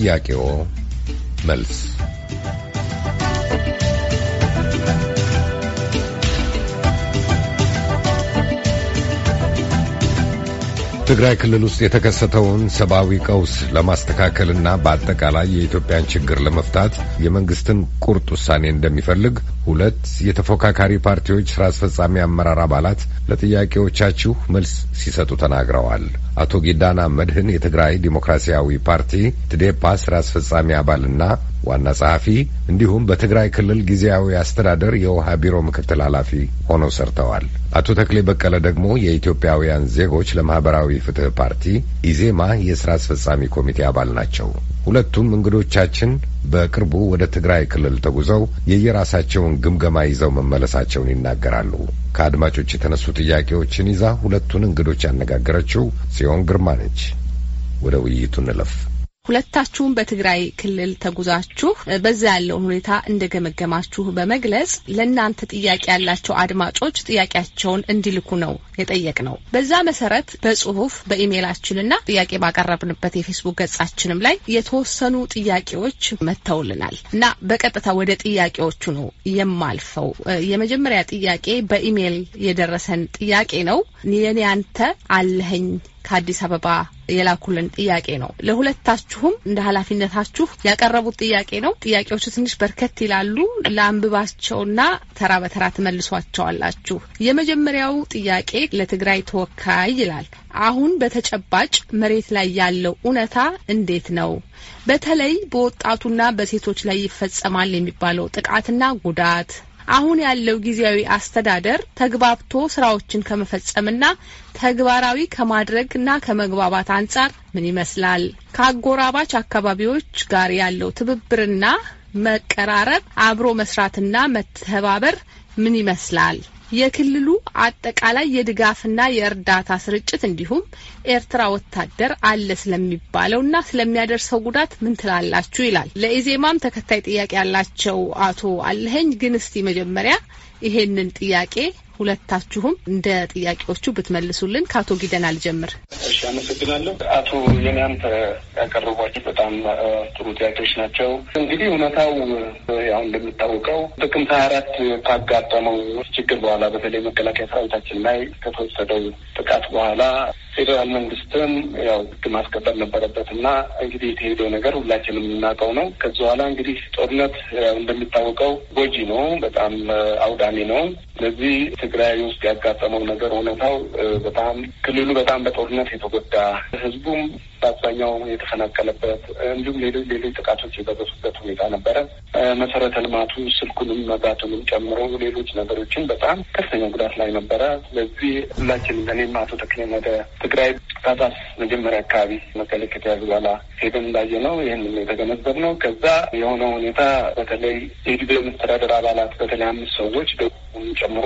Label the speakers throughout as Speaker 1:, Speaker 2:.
Speaker 1: ለጥያቄዎ መልስ ትግራይ ክልል ውስጥ የተከሰተውን ሰብአዊ ቀውስ ለማስተካከልና በአጠቃላይ የኢትዮጵያን ችግር ለመፍታት የመንግስትን ቁርጥ ውሳኔ እንደሚፈልግ ሁለት የተፎካካሪ ፓርቲዎች ስራ አስፈጻሚ አመራር አባላት ለጥያቄዎቻችሁ መልስ ሲሰጡ ተናግረዋል። አቶ ጊዳና መድህን የትግራይ ዲሞክራሲያዊ ፓርቲ ትዴፓ ስራ አስፈጻሚ አባልና ዋና ጸሐፊ እንዲሁም በትግራይ ክልል ጊዜያዊ አስተዳደር የውሃ ቢሮ ምክትል ኃላፊ ሆነው ሰርተዋል። አቶ ተክሌ በቀለ ደግሞ የኢትዮጵያውያን ዜጎች ለማህበራዊ ፍትህ ፓርቲ ኢዜማ የስራ አስፈጻሚ ኮሚቴ አባል ናቸው። ሁለቱም እንግዶቻችን በቅርቡ ወደ ትግራይ ክልል ተጉዘው የየራሳቸውን ግምገማ ይዘው መመለሳቸውን ይናገራሉ። ከአድማጮች የተነሱ ጥያቄዎችን ይዛ ሁለቱን እንግዶች ያነጋገረችው ጽዮን ግርማ ነች። ወደ ውይይቱ እንለፍ።
Speaker 2: ሁለታችሁም በትግራይ ክልል ተጉዛችሁ በዛ ያለውን ሁኔታ እንደገመገማችሁ በመግለጽ ለእናንተ ጥያቄ ያላቸው አድማጮች ጥያቄያቸውን እንዲልኩ ነው የጠየቅ ነው። በዛ መሰረት በጽሁፍ በኢሜይላችንና ጥያቄ ባቀረብንበት የፌስቡክ ገጻችንም ላይ የተወሰኑ ጥያቄዎች መጥተውልናል እና በቀጥታ ወደ ጥያቄዎቹ ነው የማልፈው። የመጀመሪያ ጥያቄ በኢሜይል የደረሰን ጥያቄ ነው። የኔ አንተ አለኸኝ ከአዲስ አበባ የላኩልን ጥያቄ ነው። ለሁለታችሁም እንደ ኃላፊነታችሁ ያቀረቡት ጥያቄ ነው። ጥያቄዎቹ ትንሽ በርከት ይላሉ። ለአንብባቸውና ተራ በተራ ትመልሷቸዋላችሁ። የመጀመሪያው ጥያቄ ለትግራይ ተወካይ ይላል። አሁን በተጨባጭ መሬት ላይ ያለው እውነታ እንዴት ነው? በተለይ በወጣቱና በሴቶች ላይ ይፈጸማል የሚባለው ጥቃትና ጉዳት አሁን ያለው ጊዜያዊ አስተዳደር ተግባብቶ ስራዎችን ከመፈጸምና ተግባራዊ ከማድረግና ከመግባባት አንጻር ምን ይመስላል? ከአጎራባች አካባቢዎች ጋር ያለው ትብብርና መቀራረብ፣ አብሮ መስራትና መተባበር ምን ይመስላል? የክልሉ አጠቃላይ የድጋፍና የእርዳታ ስርጭት እንዲሁም ኤርትራ ወታደር አለ ስለሚባለውና ስለሚያደርሰው ጉዳት ምን ትላላችሁ? ይላል። ለኢዜማም ተከታይ ጥያቄ ያላቸው አቶ አለኸኝ ግን እስቲ መጀመሪያ ይሄንን ጥያቄ ሁለታችሁም እንደ ጥያቄዎቹ ብትመልሱልን። ከአቶ ጊደን አልጀምር።
Speaker 3: እሺ፣ አመሰግናለሁ። አቶ የኔያንተ ያቀረቧቸው በጣም ጥሩ ጥያቄዎች ናቸው። እንግዲህ እውነታው ያው እንደሚታወቀው ጥቅምት ሀያ አራት ካጋጠመው ችግር በኋላ በተለይ መከላከያ ሰራዊታችን ላይ ከተወሰደው ጥቃት በኋላ ፌዴራል መንግስትም ያው ህግ ማስከበር ነበረበት እና እንግዲህ የተሄደው ነገር ሁላችንም የምናውቀው ነው። ከዚህ በኋላ እንግዲህ ጦርነት እንደሚታወቀው ጎጂ ነው፣ በጣም አውዳሚ ነው። ስለዚህ ትግራይ ውስጥ ያጋጠመው ነገር እውነታው በጣም ክልሉ በጣም በጦርነት የተጎዳ ህዝቡም በአብዛኛው የተፈናቀለበት እንዲሁም ሌሎች ሌሎች ጥቃቶች የደረሱበት ሁኔታ ነበረ። መሰረተ ልማቱ ስልኩንም መብራቱንም ጨምሮ ሌሎች ነገሮችን በጣም ከፍተኛ ጉዳት ላይ ነበረ። ስለዚህ ሁላችንም እኔም አቶ ተክሌም ወደ ትግራይ ታህሳስ መጀመሪያ አካባቢ መቀሌ ከተያዙ በኋላ ሄደን እንዳየ ነው ይህንን የተገነዘብ ነው። ከዛ የሆነው ሁኔታ በተለይ የጊዜያዊ መስተዳደር አባላት በተለይ አምስት ሰዎች ጨምሮ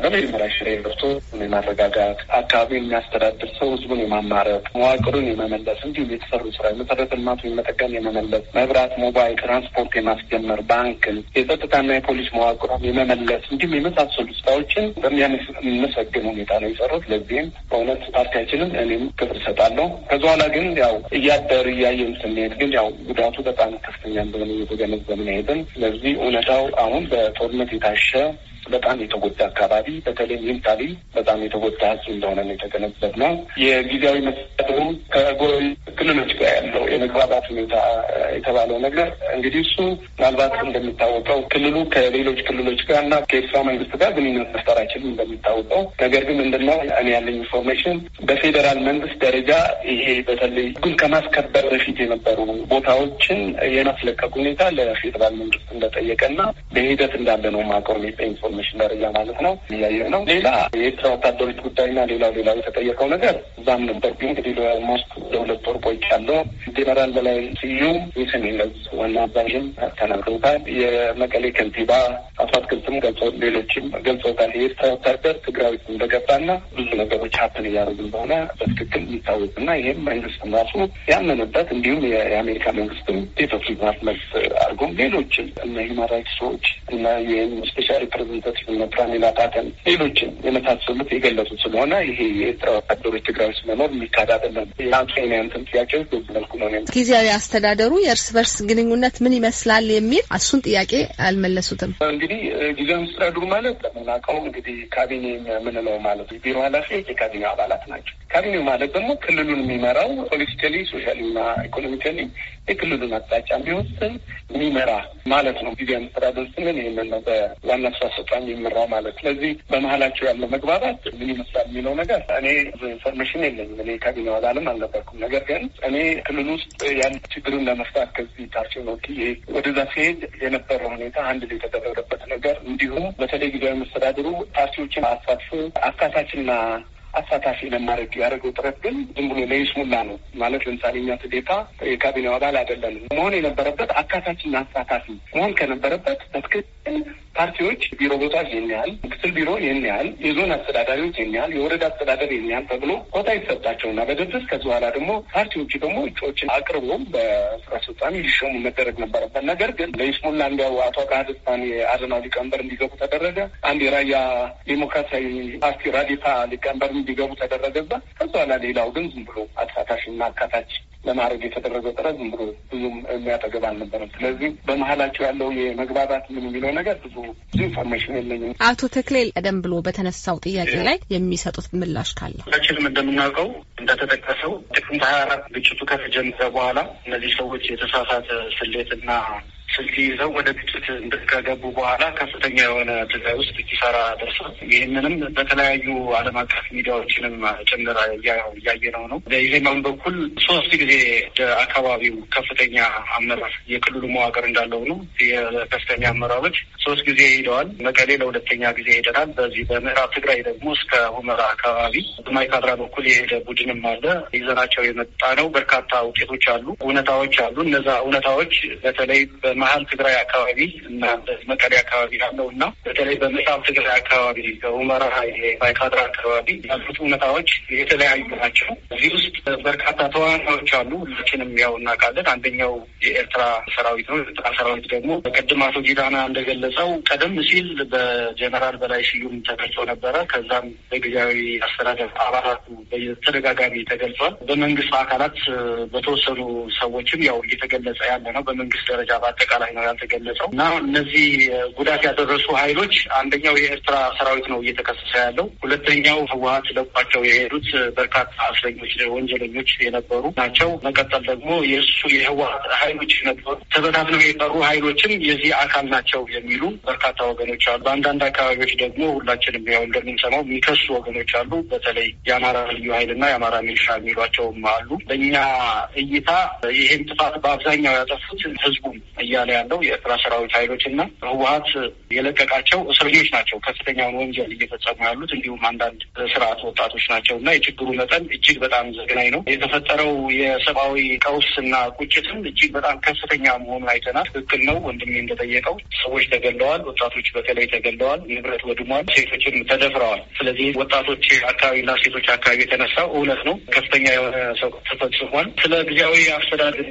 Speaker 3: በመጀመሪያ ሽሬ ገብቶ የማረጋጋት አካባቢ የሚያስተዳድር ሰው ህዝቡን የማማረጥ መዋቅሩን የመመለስ እንዲሁም የተሰሩ ስራ የመሰረተ ልማቱ የመጠቀም የመመለስ መብራት፣ ሞባይል፣ ትራንስፖርት የማስጀመር ባንክን፣ የጸጥታና የፖሊስ መዋቅሩን የመመለስ እንዲሁም የመሳሰሉ ስራዎችን በሚያመሰግን ሁኔታ ነው የሰሩት። ለዚህም በእውነት ፓርቲያችንም እኔም ክብር እሰጣለሁ። ከዚ በኋላ ግን ያው እያደር እያየን ስንሄድ ግን ያው ጉዳቱ በጣም ከፍተኛ እንደሆነ እየተገነዘብን ሄድን። ስለዚህ እውነታው አሁን በጦርነት የታሸ በጣም የተጎዳ አካባቢ በተለይ mentally በጣም የተጎዳ ህዝብ እንደሆነ ነው የተገነዘብነው። የጊዜያዊ መስተዳድሩ ከጎረቤት ክልሎች ጋር ያለው የመግባባት ሁኔታ የተባለው ነገር እንግዲህ እሱ ምናልባት እንደሚታወቀው ክልሉ ከሌሎች ክልሎች ጋር እና ከኤርትራ መንግስት ጋር ግንኙነት መፍጠር አይችልም እንደሚታወቀው። ነገር ግን ምንድነው እኔ ያለኝ information በፌዴራል መንግስት ደረጃ ይሄ በተለይ ህጉን ከማስከበር በፊት የነበሩ ቦታዎችን የማስለቀቅ ሁኔታ ለፌዴራል መንግስት እንደጠየቀና በሂደት እንዳለ ነው ማቀር ኢንፎርሜሽን ደረጃ ማለት ነው እያየ ነው። ሌላ የኤርትራ ወታደሮች ጉዳይና ሌላው ሌላው የተጠየቀው ነገር እዛም ነበር። እንግዲህ ለሞስት ለሁለት ወር ቆይቻለሁ። ጄኔራል በላይ ስዩም የሰሜን ዕዝ ዋና አዛዥም ተናግረውታል። የመቀሌ ከንቲባ አቶ አትክልትም ገልጸ ሌሎችም ገልጸውታል። የኤርትራ ወታደር ትግራዊ እንደገባና ብዙ ነገሮች happen እያደረጉ እንደሆነ በትክክል የሚታወቅና ይህም መንግስትም ራሱ ያመነበት እንዲሁም የአሜሪካ መንግስትም state of መልስ አድርጎም ሌሎችም እነ human rights ሰዎች እና UN special representative ያሉበት ፕራሚላ ፓተን፣ ሌሎችም የመሳሰሉት የገለጹት ስለሆነ ይሄ የኤርትራ ወታደሮች ትግራይ ውስጥ መኖር የሚካድ አይደለም። የአቶ ኬንያንትን ጥያቄዎች በዚህ መልኩ ነው።
Speaker 2: ጊዜያዊ አስተዳደሩ የእርስ በርስ ግንኙነት ምን ይመስላል የሚል እሱን ጥያቄ አልመለሱትም።
Speaker 3: እንግዲህ ጊዜያዊ አስተዳደሩ ማለት ለምናውቀው እንግዲህ ካቢኔ የምንለው ማለት ቢሮ ኃላፊዎች የካቢኔው አባላት ናቸው። ካቢኔው ማለት ደግሞ ክልሉን የሚመራው politically፣ socially እና economically የክልሉን አቅጣጫ የሚወስን የሚመራ ማለት ነው። ጊዜያዊ አስተዳደር ስንል ይህንን ነው። በዋና ስራ አስፈጻሚ የሚመራው ማለት ስለዚህ በመሀላቸው ያለው መግባባት ምን ይመስላል የሚለው ነገር እኔ information የለኝም። እኔ ካቢኔ አባልም አልነበርኩም። ነገር ግን እኔ ክልል ውስጥ ያን ችግሩን ለመፍታት ከዚህ ፓርቲውን ወክዬ ወደዛ ሲሄድ የነበረው ሁኔታ አንድ ላይ የተደረገበት ነገር እንዲሁም በተለይ ጊዜያዊ መስተዳድሩ ፓርቲዎችን አሳትፎ አካታችና አሳታፊ ለማድረግ ያደረገው ጥረት ግን ዝም ብሎ ለይስሙላ ነው ማለት ለምሳሌ እኛ ትዴታ የካቢኔው አባል አይደለንም። መሆን የነበረበት አካታችና አሳታፊ መሆን ከነበረበት በትክክል ፓርቲዎች ቢሮ ቦታ ይህን ያህል፣ ምክትል ቢሮ ይህን ያህል፣ የዞን አስተዳዳሪዎች ይህን ያህል፣ የወረዳ አስተዳደር ይህን ያህል ተብሎ ቦታ ይሰጣቸውና በድርድር ከዚህ በኋላ ደግሞ ፓርቲዎቹ ደግሞ እጩዎችን አቅርቦ በስራ አስፈጻሚ ሊሾሙ መደረግ ነበረበት። ነገር ግን ለይስሙላ እንዲያው አቶ አቃድስታን የአረናው ሊቀመንበር እንዲገቡ ተደረገ። አንድ የራያ ዴሞክራሲያዊ ፓርቲ ራዲታ ሊቀመንበር እንዲገቡ ተደረገበት። ከዚ በኋላ ሌላው ግን ዝም ብሎ አሳታፊና አካታች ለማድረግ የተደረገው ጥረት ዝም ብሎ ብዙም የሚያጠግብ አልነበረም። ስለዚህ በመሀላቸው ያለው የመግባባት ምን የሚለው ነገር ብዙ ብዙ information የለኝም።
Speaker 2: አቶ ተክሌ ቀደም ብሎ በተነሳው ጥያቄ ላይ የሚሰጡት ምላሽ ካለ
Speaker 4: ሁላችንም እንደምናውቀው እንደተጠቀሰው ጥቅምት ሀያ አራት ግጭቱ ከተጀመረ በኋላ እነዚህ ሰዎች የተሳሳተ ስሌትና ስልክ ይዘው ወደ ግጭት ከገቡ በኋላ ከፍተኛ የሆነ ትግራይ ውስጥ ኪሳራ ደርሷል። ይህንንም በተለያዩ ዓለም አቀፍ ሚዲያዎችንም ጭምር እያየነው ነው። በኢዜማም በኩል ሶስት ጊዜ አካባቢው ከፍተኛ አመራር የክልሉ መዋቅር እንዳለው ነው። የከፍተኛ አመራሮች ሶስት ጊዜ ሄደዋል። መቀሌ ለሁለተኛ ጊዜ ሄደናል። በዚህ በምዕራብ ትግራይ ደግሞ እስከ ሁመራ አካባቢ በማይካድራ በኩል የሄደ ቡድንም አለ። ይዘናቸው የመጣ ነው። በርካታ ውጤቶች አሉ፣ እውነታዎች አሉ። እነዛ እውነታዎች በተለይ መሀል ትግራይ አካባቢ እና መቀሌ አካባቢ ያለው እና በተለይ በምዕራብ ትግራይ አካባቢ በሁመራ ባይካድራ አካባቢ ያሉት እውነታዎች የተለያዩ ናቸው። እዚህ ውስጥ በርካታ ተዋናዮች አሉ። ሁላችንም ያው እናውቃለን። አንደኛው የኤርትራ ሰራዊት ነው። የኤርትራ ሰራዊት ደግሞ በቅድም አቶ ጊዳና እንደገለጸው ቀደም ሲል በጀነራል በላይ ስዩም ተገልጾ ነበረ። ከዛም በጊዜያዊ አስተዳደር አባላቱ በተደጋጋሚ ተገልጿል። በመንግስት አካላት በተወሰኑ ሰዎችም ያው እየተገለጸ ያለ ነው። በመንግስት ደረጃ አጠቃላይ ነው ያልተገለጸው እና እነዚህ ጉዳት ያደረሱ ኃይሎች አንደኛው የኤርትራ ሰራዊት ነው እየተከሰሰ ያለው። ሁለተኛው ህወሀት ለቋቸው የሄዱት በርካታ እስረኞች፣ ወንጀለኞች የነበሩ ናቸው። መቀጠል ደግሞ የእሱ የህወሀት ኃይሎች የነበሩ ተበታትነው የቀሩ ኃይሎችም የዚህ አካል ናቸው የሚሉ በርካታ ወገኖች አሉ። በአንዳንድ አካባቢዎች ደግሞ ሁላችንም ያው እንደምንሰማው የሚከሱ ወገኖች አሉ። በተለይ የአማራ ልዩ ኃይልና የአማራ ሚሊሻ የሚሏቸውም አሉ። በእኛ እይታ ይህን ጥፋት በአብዛኛው ያጠፉት ህዝቡም እያለ ያለው የኤርትራ ሰራዊት ኃይሎች እና ህወሀት የለቀቃቸው እስረኞች ናቸው። ከፍተኛውን ወንጀል እየፈጸሙ ያሉት እንዲሁም አንዳንድ ስርዓት ወጣቶች ናቸው እና የችግሩ መጠን እጅግ በጣም ዘግናኝ ነው። የተፈጠረው የሰብአዊ ቀውስ እና ቁጭትም እጅግ በጣም ከፍተኛ መሆኑን አይተናል። ትክክል ነው ወንድሜ እንደጠየቀው ሰዎች ተገለዋል። ወጣቶች በተለይ ተገለዋል። ንብረት ወድሟል። ሴቶችም ተደፍረዋል። ስለዚህ ወጣቶች አካባቢና ሴቶች አካባቢ የተነሳው እውነት ነው። ከፍተኛ የሆነ ሰው ተፈጽሟል። ስለ ጊዜያዊ አስተዳደር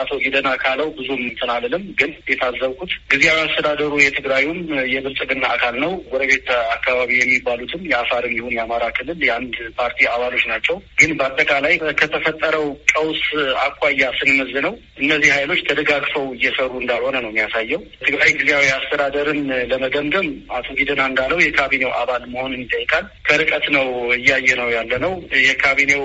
Speaker 4: አቶ ጊደና ካለው ብዙም እንትን አልልም፣ ግን የታዘብኩት ጊዜያዊ አስተዳደሩ የትግራዩም የብልጽግና አካል ነው። ጎረቤት አካባቢ የሚባሉትም የአፋርም ይሁን የአማራ ክልል የአንድ ፓርቲ አባሎች ናቸው። ግን በአጠቃላይ ከተፈጠረው ቀውስ አኳያ ስንመዝነው እነዚህ ኃይሎች ተደጋግፈው እየሰሩ እንዳልሆነ ነው የሚያሳየው። ትግራይ ጊዜያዊ አስተዳደርን ለመገምገም አቶ ጊደና እንዳለው የካቢኔው አባል መሆንን ይጠይቃል። ከርቀት ነው እያየ ነው ያለ ነው። የካቢኔው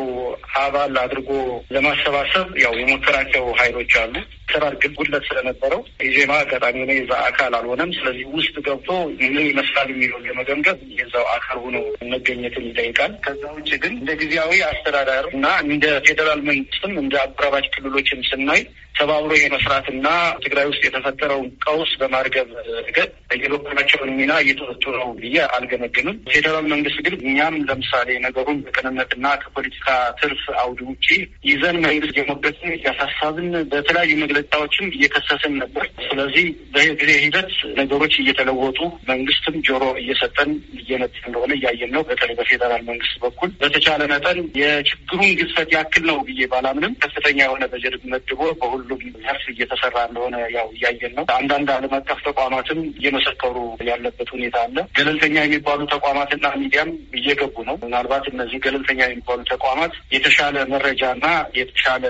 Speaker 4: አባል አድርጎ ለማሰባሰብ ያው የሞከራቸው ኃይሎች አሉ። ሰራር ግን ጉድለት ስለነበረው ኢዜማ አጋጣሚ ሆነ የዛ አካል አልሆነም። ስለዚህ ውስጥ ገብቶ ምን ይመስላል የሚለውን ለመገምገም የዛው አካል ሆኖ መገኘትን ይጠይቃል። ከዛ ውጭ ግን እንደ ጊዜያዊ አስተዳደር እና እንደ ፌዴራል መንግስትም እንደ አጎራባች ክልሎችም ስናይ ተባብሮ የመስራትና ትግራይ ውስጥ የተፈጠረውን ቀውስ በማርገብ ረገድ የበኩላቸውን ሚና እየተወጡ ነው ብዬ አልገመግምም። ፌዴራል መንግስት ግን እኛም ለምሳሌ ነገሩን በቅንነትና ከፖለቲካ ትርፍ አውድ ውጪ ይዘን መንግስት የሞገትን እያሳሳብን በተለያዩ መግለጫዎችም እየከሰስን ነበር። ስለዚህ በጊዜ ሂደት ነገሮች እየተለወጡ መንግስትም ጆሮ እየሰጠን እየመጣ እንደሆነ እያየን ነው። በተለይ በፌዴራል መንግስት በኩል በተቻለ መጠን የችግሩን ግዝፈት ያክል ነው ብዬ ባላምንም ከፍተኛ የሆነ በጀት መድቦ በሁሉ ሁሉም ዘርፍ እየተሰራ እንደሆነ ያው እያየን ነው። አንዳንድ ዓለም አቀፍ ተቋማትም እየመሰከሩ ያለበት ሁኔታ አለ። ገለልተኛ የሚባሉ ተቋማትና ሚዲያም እየገቡ ነው። ምናልባት እነዚህ ገለልተኛ የሚባሉ ተቋማት የተሻለ መረጃና የተሻለ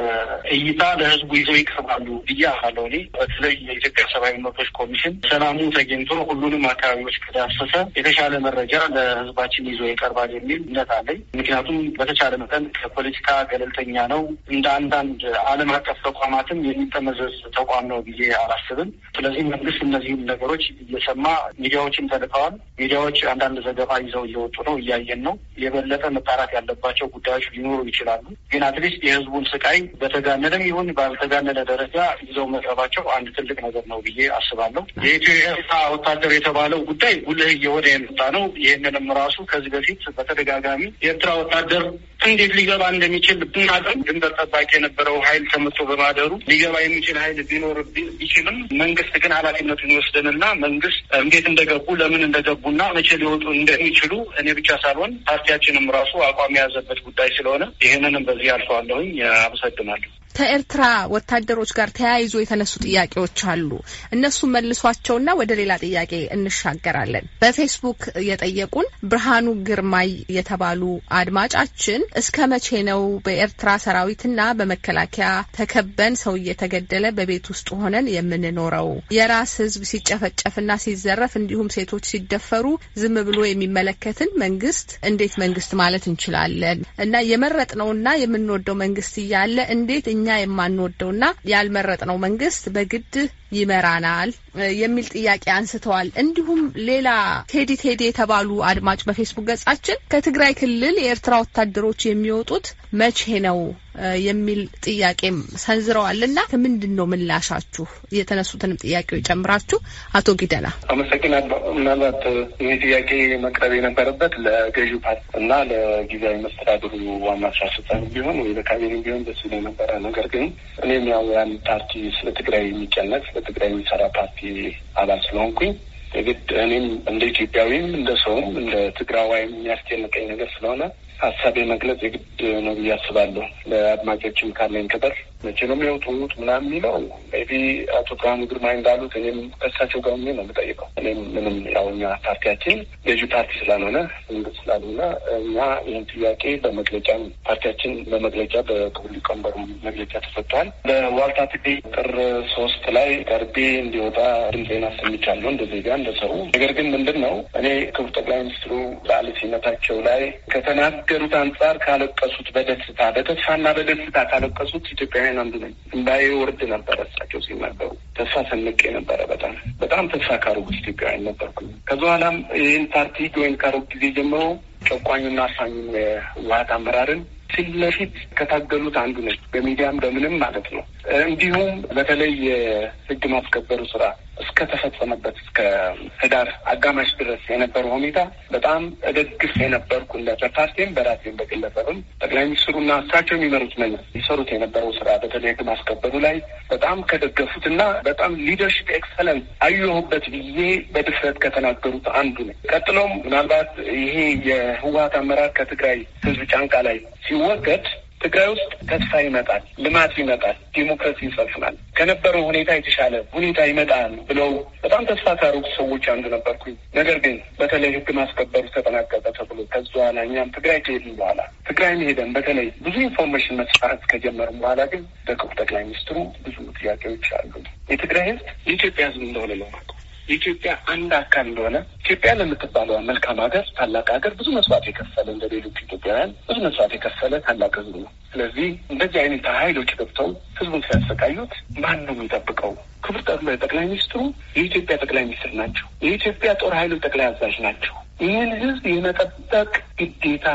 Speaker 4: እይታ ለህዝቡ ይዘው ይቀርባሉ ብዬ አምናለሁ። እኔ በተለይ የኢትዮጵያ ሰብአዊ መብቶች ኮሚሽን ሰላሙ ተገኝቶ ሁሉንም አካባቢዎች ከዳሰሰ የተሻለ መረጃ ለህዝባችን ይዞ ይቀርባል የሚል እምነት አለኝ። ምክንያቱም በተቻለ መጠን ከፖለቲካ ገለልተኛ ነው። እንደ አንዳንድ ዓለም አቀፍ ተቋማትም የሚጠመዘዝ ተቋም ነው ብዬ አላስብም። ስለዚህ መንግስት እነዚህም ነገሮች እየሰማ ሚዲያዎችም ተልከዋል። ሚዲያዎች አንዳንድ ዘገባ ይዘው እየወጡ ነው፣ እያየን ነው። የበለጠ መጣራት ያለባቸው ጉዳዮች ሊኖሩ ይችላሉ። ግን at least የህዝቡን ስቃይ በተጋነደም ይሁን ባልተጋነደ ደረጃ ይዘው መቅረባቸው አንድ ትልቅ ነገር ነው ብዬ አስባለሁ። የኢትዮ ኤርትራ ወታደር የተባለው ጉዳይ ጉልህ እየወጣ የመጣ ነው። ይህንንም ራሱ ከዚህ በፊት በተደጋጋሚ የኤርትራ ወታደር እንዴት ሊገባ እንደሚችል ብናቅም ድንበር ጠባቂ የነበረው ኃይል ተመቶ በማደሩ ሊገባ የሚችል ኃይል ቢኖር ቢችልም መንግስት ግን ኃላፊነቱን ይወስደንና መንግስት እንዴት እንደገቡ ለምን እንደገቡና መቼ ሊወጡ እንደሚችሉ እኔ ብቻ ሳልሆን ፓርቲያችንም ራሱ አቋም የያዘበት ጉዳይ ስለሆነ ይህንንም በዚህ አልፈዋለሁኝ። አመሰግናለሁ።
Speaker 2: ከኤርትራ ወታደሮች ጋር ተያይዞ የተነሱ ጥያቄዎች አሉ። እነሱ መልሷቸውና ወደ ሌላ ጥያቄ እንሻገራለን። በፌስቡክ የጠየቁን ብርሃኑ ግርማይ የተባሉ አድማጫችን እስከ መቼ ነው በኤርትራ ሰራዊትና በመከላከያ ተከበን ሰው እየተገደለ በቤት ውስጥ ሆነን የምንኖረው? የራስ ህዝብ ሲጨፈጨፍና ሲዘረፍ እንዲሁም ሴቶች ሲደፈሩ ዝም ብሎ የሚመለከትን መንግስት እንዴት መንግስት ማለት እንችላለን? እና የመረጥነውና የምንወደው መንግስት እያለ እንዴት እኛ የማንወደውና ያልመረጥነው መንግስት በግድ ይመራናል የሚል ጥያቄ አንስተዋል። እንዲሁም ሌላ ቴዲ ቴዲ የተባሉ አድማጭ በፌስቡክ ገጻችን ከትግራይ ክልል የኤርትራ ወታደሮች የሚወጡት መቼ ነው የሚል ጥያቄም ሰንዝረዋል እና ምንድን ነው ምላሻችሁ? የተነሱትንም ጥያቄዎች ጨምራችሁ አቶ ጊደና።
Speaker 3: አመሰግናለሁ። ምናልባት ይህ ጥያቄ መቅረብ የነበረበት ለገዢው ፓርቲ እና ለጊዜያዊ መስተዳድሩ ዋና ስራ አስፈጻሚ ቢሆን ወይ ለካቢኔ ቢሆን ደስ ይለኝ ነበረ። ነገር ግን እኔም ያው ያን ፓርቲ ስለ ትግራይ የሚጨነቅ ስለ ትግራይ የሚሰራ ፓርቲ አባል ስለሆንኩኝ የግድ እኔም እንደ ኢትዮጵያዊም እንደ ሰውም እንደ ትግራዋይም የሚያስጨንቀኝ ነገር ስለሆነ ሀሳቤ መግለጽ የግድ ነው ብዬ አስባለሁ። ለአድማጮችም ካለኝ ክብር መቼ ነው የሚወጡት ምናምን የሚለው ቢ አቶ ብርሃኑ ግርማ እንዳሉት እኔም ከእሳቸው ጋር ነው የምጠይቀው። እኔም ምንም ያው እኛ ፓርቲያችን ገዢ ፓርቲ ስላልሆነ መንግስት ስላልሆነ እኛ ይህን ጥያቄ በመግለጫም ፓርቲያችን በመግለጫ በክቡር ሊቀመንበሩ መግለጫ ተሰጥቷል። በዋልታ ትግሬ ጥር ሶስት ላይ ቀርቤ እንዲወጣ ድምፄን አሰምቻለሁ እንደ ዜጋ እንደ ሰው። ነገር ግን ምንድን ነው እኔ ክቡር ጠቅላይ ሚኒስትሩ በዓለ ሲመታቸው ላይ ከተናገሩት አንጻር ካለቀሱት በደስታ በተስፋና በደስታ ካለቀሱት ኢትዮጵያውያን አንዱ ነኝ። እምባዬ ወርድ ነበረ እሳቸው ሲናገሩ ተስፋ ሰንቄ ነበረ። በጣም በጣም ተስፋ ካረጉት ኢትዮጵያውያን ነበርኩኝ። ከዚ በኋላም ይህን ፓርቲ join ካረጉ ጊዜ ጀምሮ ጨቋኙና አፋኙን የህወሓት አመራርን ፊት ለፊት ከታገሉት አንዱ ነኝ። በሚዲያም በምንም ማለት ነው። እንዲሁም በተለይ የህግ ማስከበሩ ስራ እስከተፈጸመበት እስከ ህዳር አጋማሽ ድረስ የነበረው ሁኔታ በጣም እደግፍ የነበርኩ እንደ በፓርቲም በራሴም በግለሰብም ጠቅላይ ሚኒስትሩና እሳቸው የሚመሩት መንግስት ይሰሩት የነበረው ስራ በተለይ ህግ ማስከበሩ ላይ በጣም ከደገፉት እና በጣም leadership excellence አየሁበት ብዬ በድፍረት ከተናገሩት አንዱ ነው። ቀጥሎም ምናልባት ይሄ የህወሀት አመራር ከትግራይ ህዝብ ጫንቃ ላይ ሲወገድ ትግራይ ውስጥ ተስፋ ይመጣል፣ ልማት ይመጣል፣ ዲሞክራሲ ይሰፍናል፣ ከነበረው ሁኔታ የተሻለ ሁኔታ ይመጣል ብለው በጣም ተስፋ ካረጉት ሰዎች አንዱ ነበርኩኝ። ነገር ግን በተለይ ህግ ማስከበሩ ተጠናቀቀ ተብሎ ከዚ በኋላ እኛም ትግራይ ከሄድን በኋላ ትግራይ ሄደን በተለይ ብዙ information መስፋት ከጀመርን በኋላ ግን በክቡር ጠቅላይ ሚኒስትሩ ብዙ ጥያቄዎች አሉ። የትግራይ ህዝብ የኢትዮጵያ ህዝብ እንደሆነ ለማቀው የኢትዮጵያ አንድ አካል እንደሆነ ኢትዮጵያ ለምትባለው መልካም ሀገር ታላቅ ሀገር ብዙ መስዋዕት የከፈለ እንደ ሌሎች ኢትዮጵያውያን ብዙ መስዋዕት የከፈለ ታላቅ ህዝብ ነው። ስለዚህ እንደዚህ አይነት ኃይሎች ገብተው ህዝቡን ሲያሰቃዩት ማን ነው የሚጠብቀው? ክቡር ጠቅላይ ሚኒስትሩ የኢትዮጵያ ጠቅላይ ሚኒስትር ናቸው። የኢትዮጵያ ጦር ኃይሎች ጠቅላይ አዛዥ ናቸው። ይህን ህዝብ የመጠበቅ ግዴታ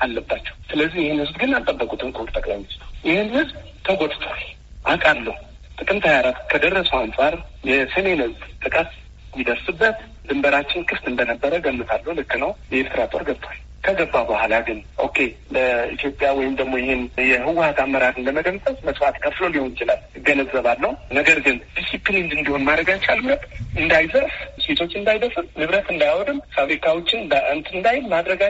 Speaker 3: አለባቸው። ስለዚህ ይህን ህዝብ ግን አልጠበቁትም። ክቡር ጠቅላይ ሚኒስትሩ ይህን ህዝብ ተጎድቷል አውቃለሁ። ጥቅምት ሀያ አራት ከደረሰው አንጻር የሰሜን ህዝብ ጥቃት ይደርስበት ድንበራችን ክፍት እንደነበረ ገምታለሁ። ልክ ነው። የኤርትራ ጦር ገብቷል። ከገባ በኋላ ግን okay ለኢትዮጵያ ወይም ደግሞ ይህን የህወሀት አመራርን ለመደምሰስ መስዋዕት ከፍሎ ሊሆን ይችላል እገነዘባለሁ። ነገር ግን ዲሲፕሊን እንዲሆን ማድረግ አይቻልም። እንዳይዘርፍ፣ ሴቶች እንዳይደፍር፣ ንብረት እንዳያወድም፣ ፋብሪካዎችን እንትን እንዳይል ማድረግ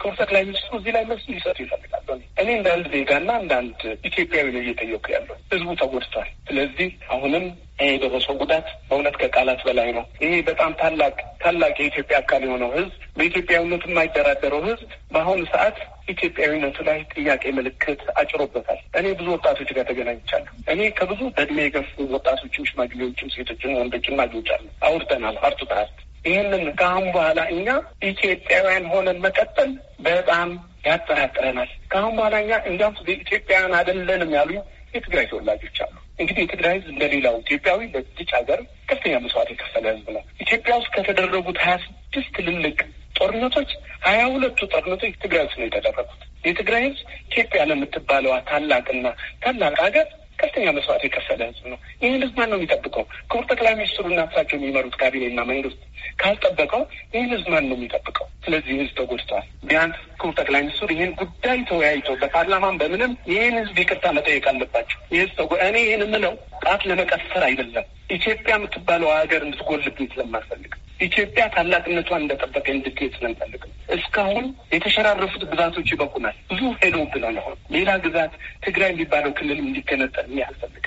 Speaker 3: ክቡር ጠቅላይ ሚኒስትሩ እዚህ ላይ መልስ ሊሰጡ እጠይቃለሁ። እኔ እንደ አንድ ዜጋና እንደ አንድ ኢትዮጵያዊ ነው እየጠየኩ ያለው። ህዝቡ ተጎድቷል። ስለዚህ አሁንም የደረሰው ጉዳት በእውነት ከቃላት በላይ ነው። ይሄ በጣም ታላቅ ታላቅ የኢትዮጵያ አካል የሆነው ህዝብ በኢትዮጵያዊነቱ የማይደራደረው ህዝብ በአሁኑ ሰዓት ኢትዮጵያዊነቱ ላይ ጥያቄ ምልክት አጭሮበታል። እኔ ብዙ ወጣቶች ጋር ተገናኝቻለሁ። እኔ ከብዙ በእድሜ የገፉ ወጣቶችም፣ ሽማግሌዎችም፣ ሴቶችን፣ ወንዶችን አግኝቻለሁ። አውርተናል። heart to heart ይህንን ከአሁን በኋላ እኛ ኢትዮጵያውያን ሆነን መቀጠል በጣም ያጠራጥረናል። ከአሁን በኋላ እኛ እንዲያውም ኢትዮጵያውያን አይደለንም ያሉ የትግራይ ተወላጆች አሉ። እንግዲህ የትግራይ ህዝብ እንደሌላው ኢትዮጵያዊ በዚች ሀገር ከፍተኛ መስዋዕት የከፈለ ህዝብ ነው። ኢትዮጵያ ውስጥ ከተደረጉት ሀያ ስድስት ትልልቅ ጦርነቶች ሀያ ሁለቱ ጦርነቶች ትግራይ ውስጥ ነው የተደረጉት። የትግራይ ህዝብ ኢትዮጵያ ለምትባለዋ ታላቅና ታላቅ ሀገር ከፍተኛ መስዋዕት የከፈለ ህዝብ ነው። ይህን ህዝብ ማን ነው የሚጠብቀው? ክቡር ጠቅላይ ሚኒስትሩና እሳቸው የሚመሩት ካቢኔና መንግስት ካልጠበቀው ይህን ህዝብ ማን ነው የሚጠብቀው? ስለዚህ ህዝብ ተጎድተዋል። ቢያንስ ክቡር ጠቅላይ ሚኒስትሩ ይህን ጉዳይ ተወያይቶ በፓርላማን በምንም ይህን ህዝብ ይቅርታ መጠየቅ አለባቸው። ይህ እኔ ይህን የምለው ጣት ለመቀሰር አይደለም። ኢትዮጵያ የምትባለው ሀገር እንድትጎልብኝ ስለማልፈልግ ኢትዮጵያ ታላቅነቷን እንደጠበቀ እንድትሄድ ስለንፈልግ እስካሁን የተሸራረፉት ግዛቶች ይበቁናል። ብዙ ሄደውብናል። አሁን ሌላ ግዛት ትግራይ የሚባለው ክልል እንዲገነጠል የሚያስፈልግ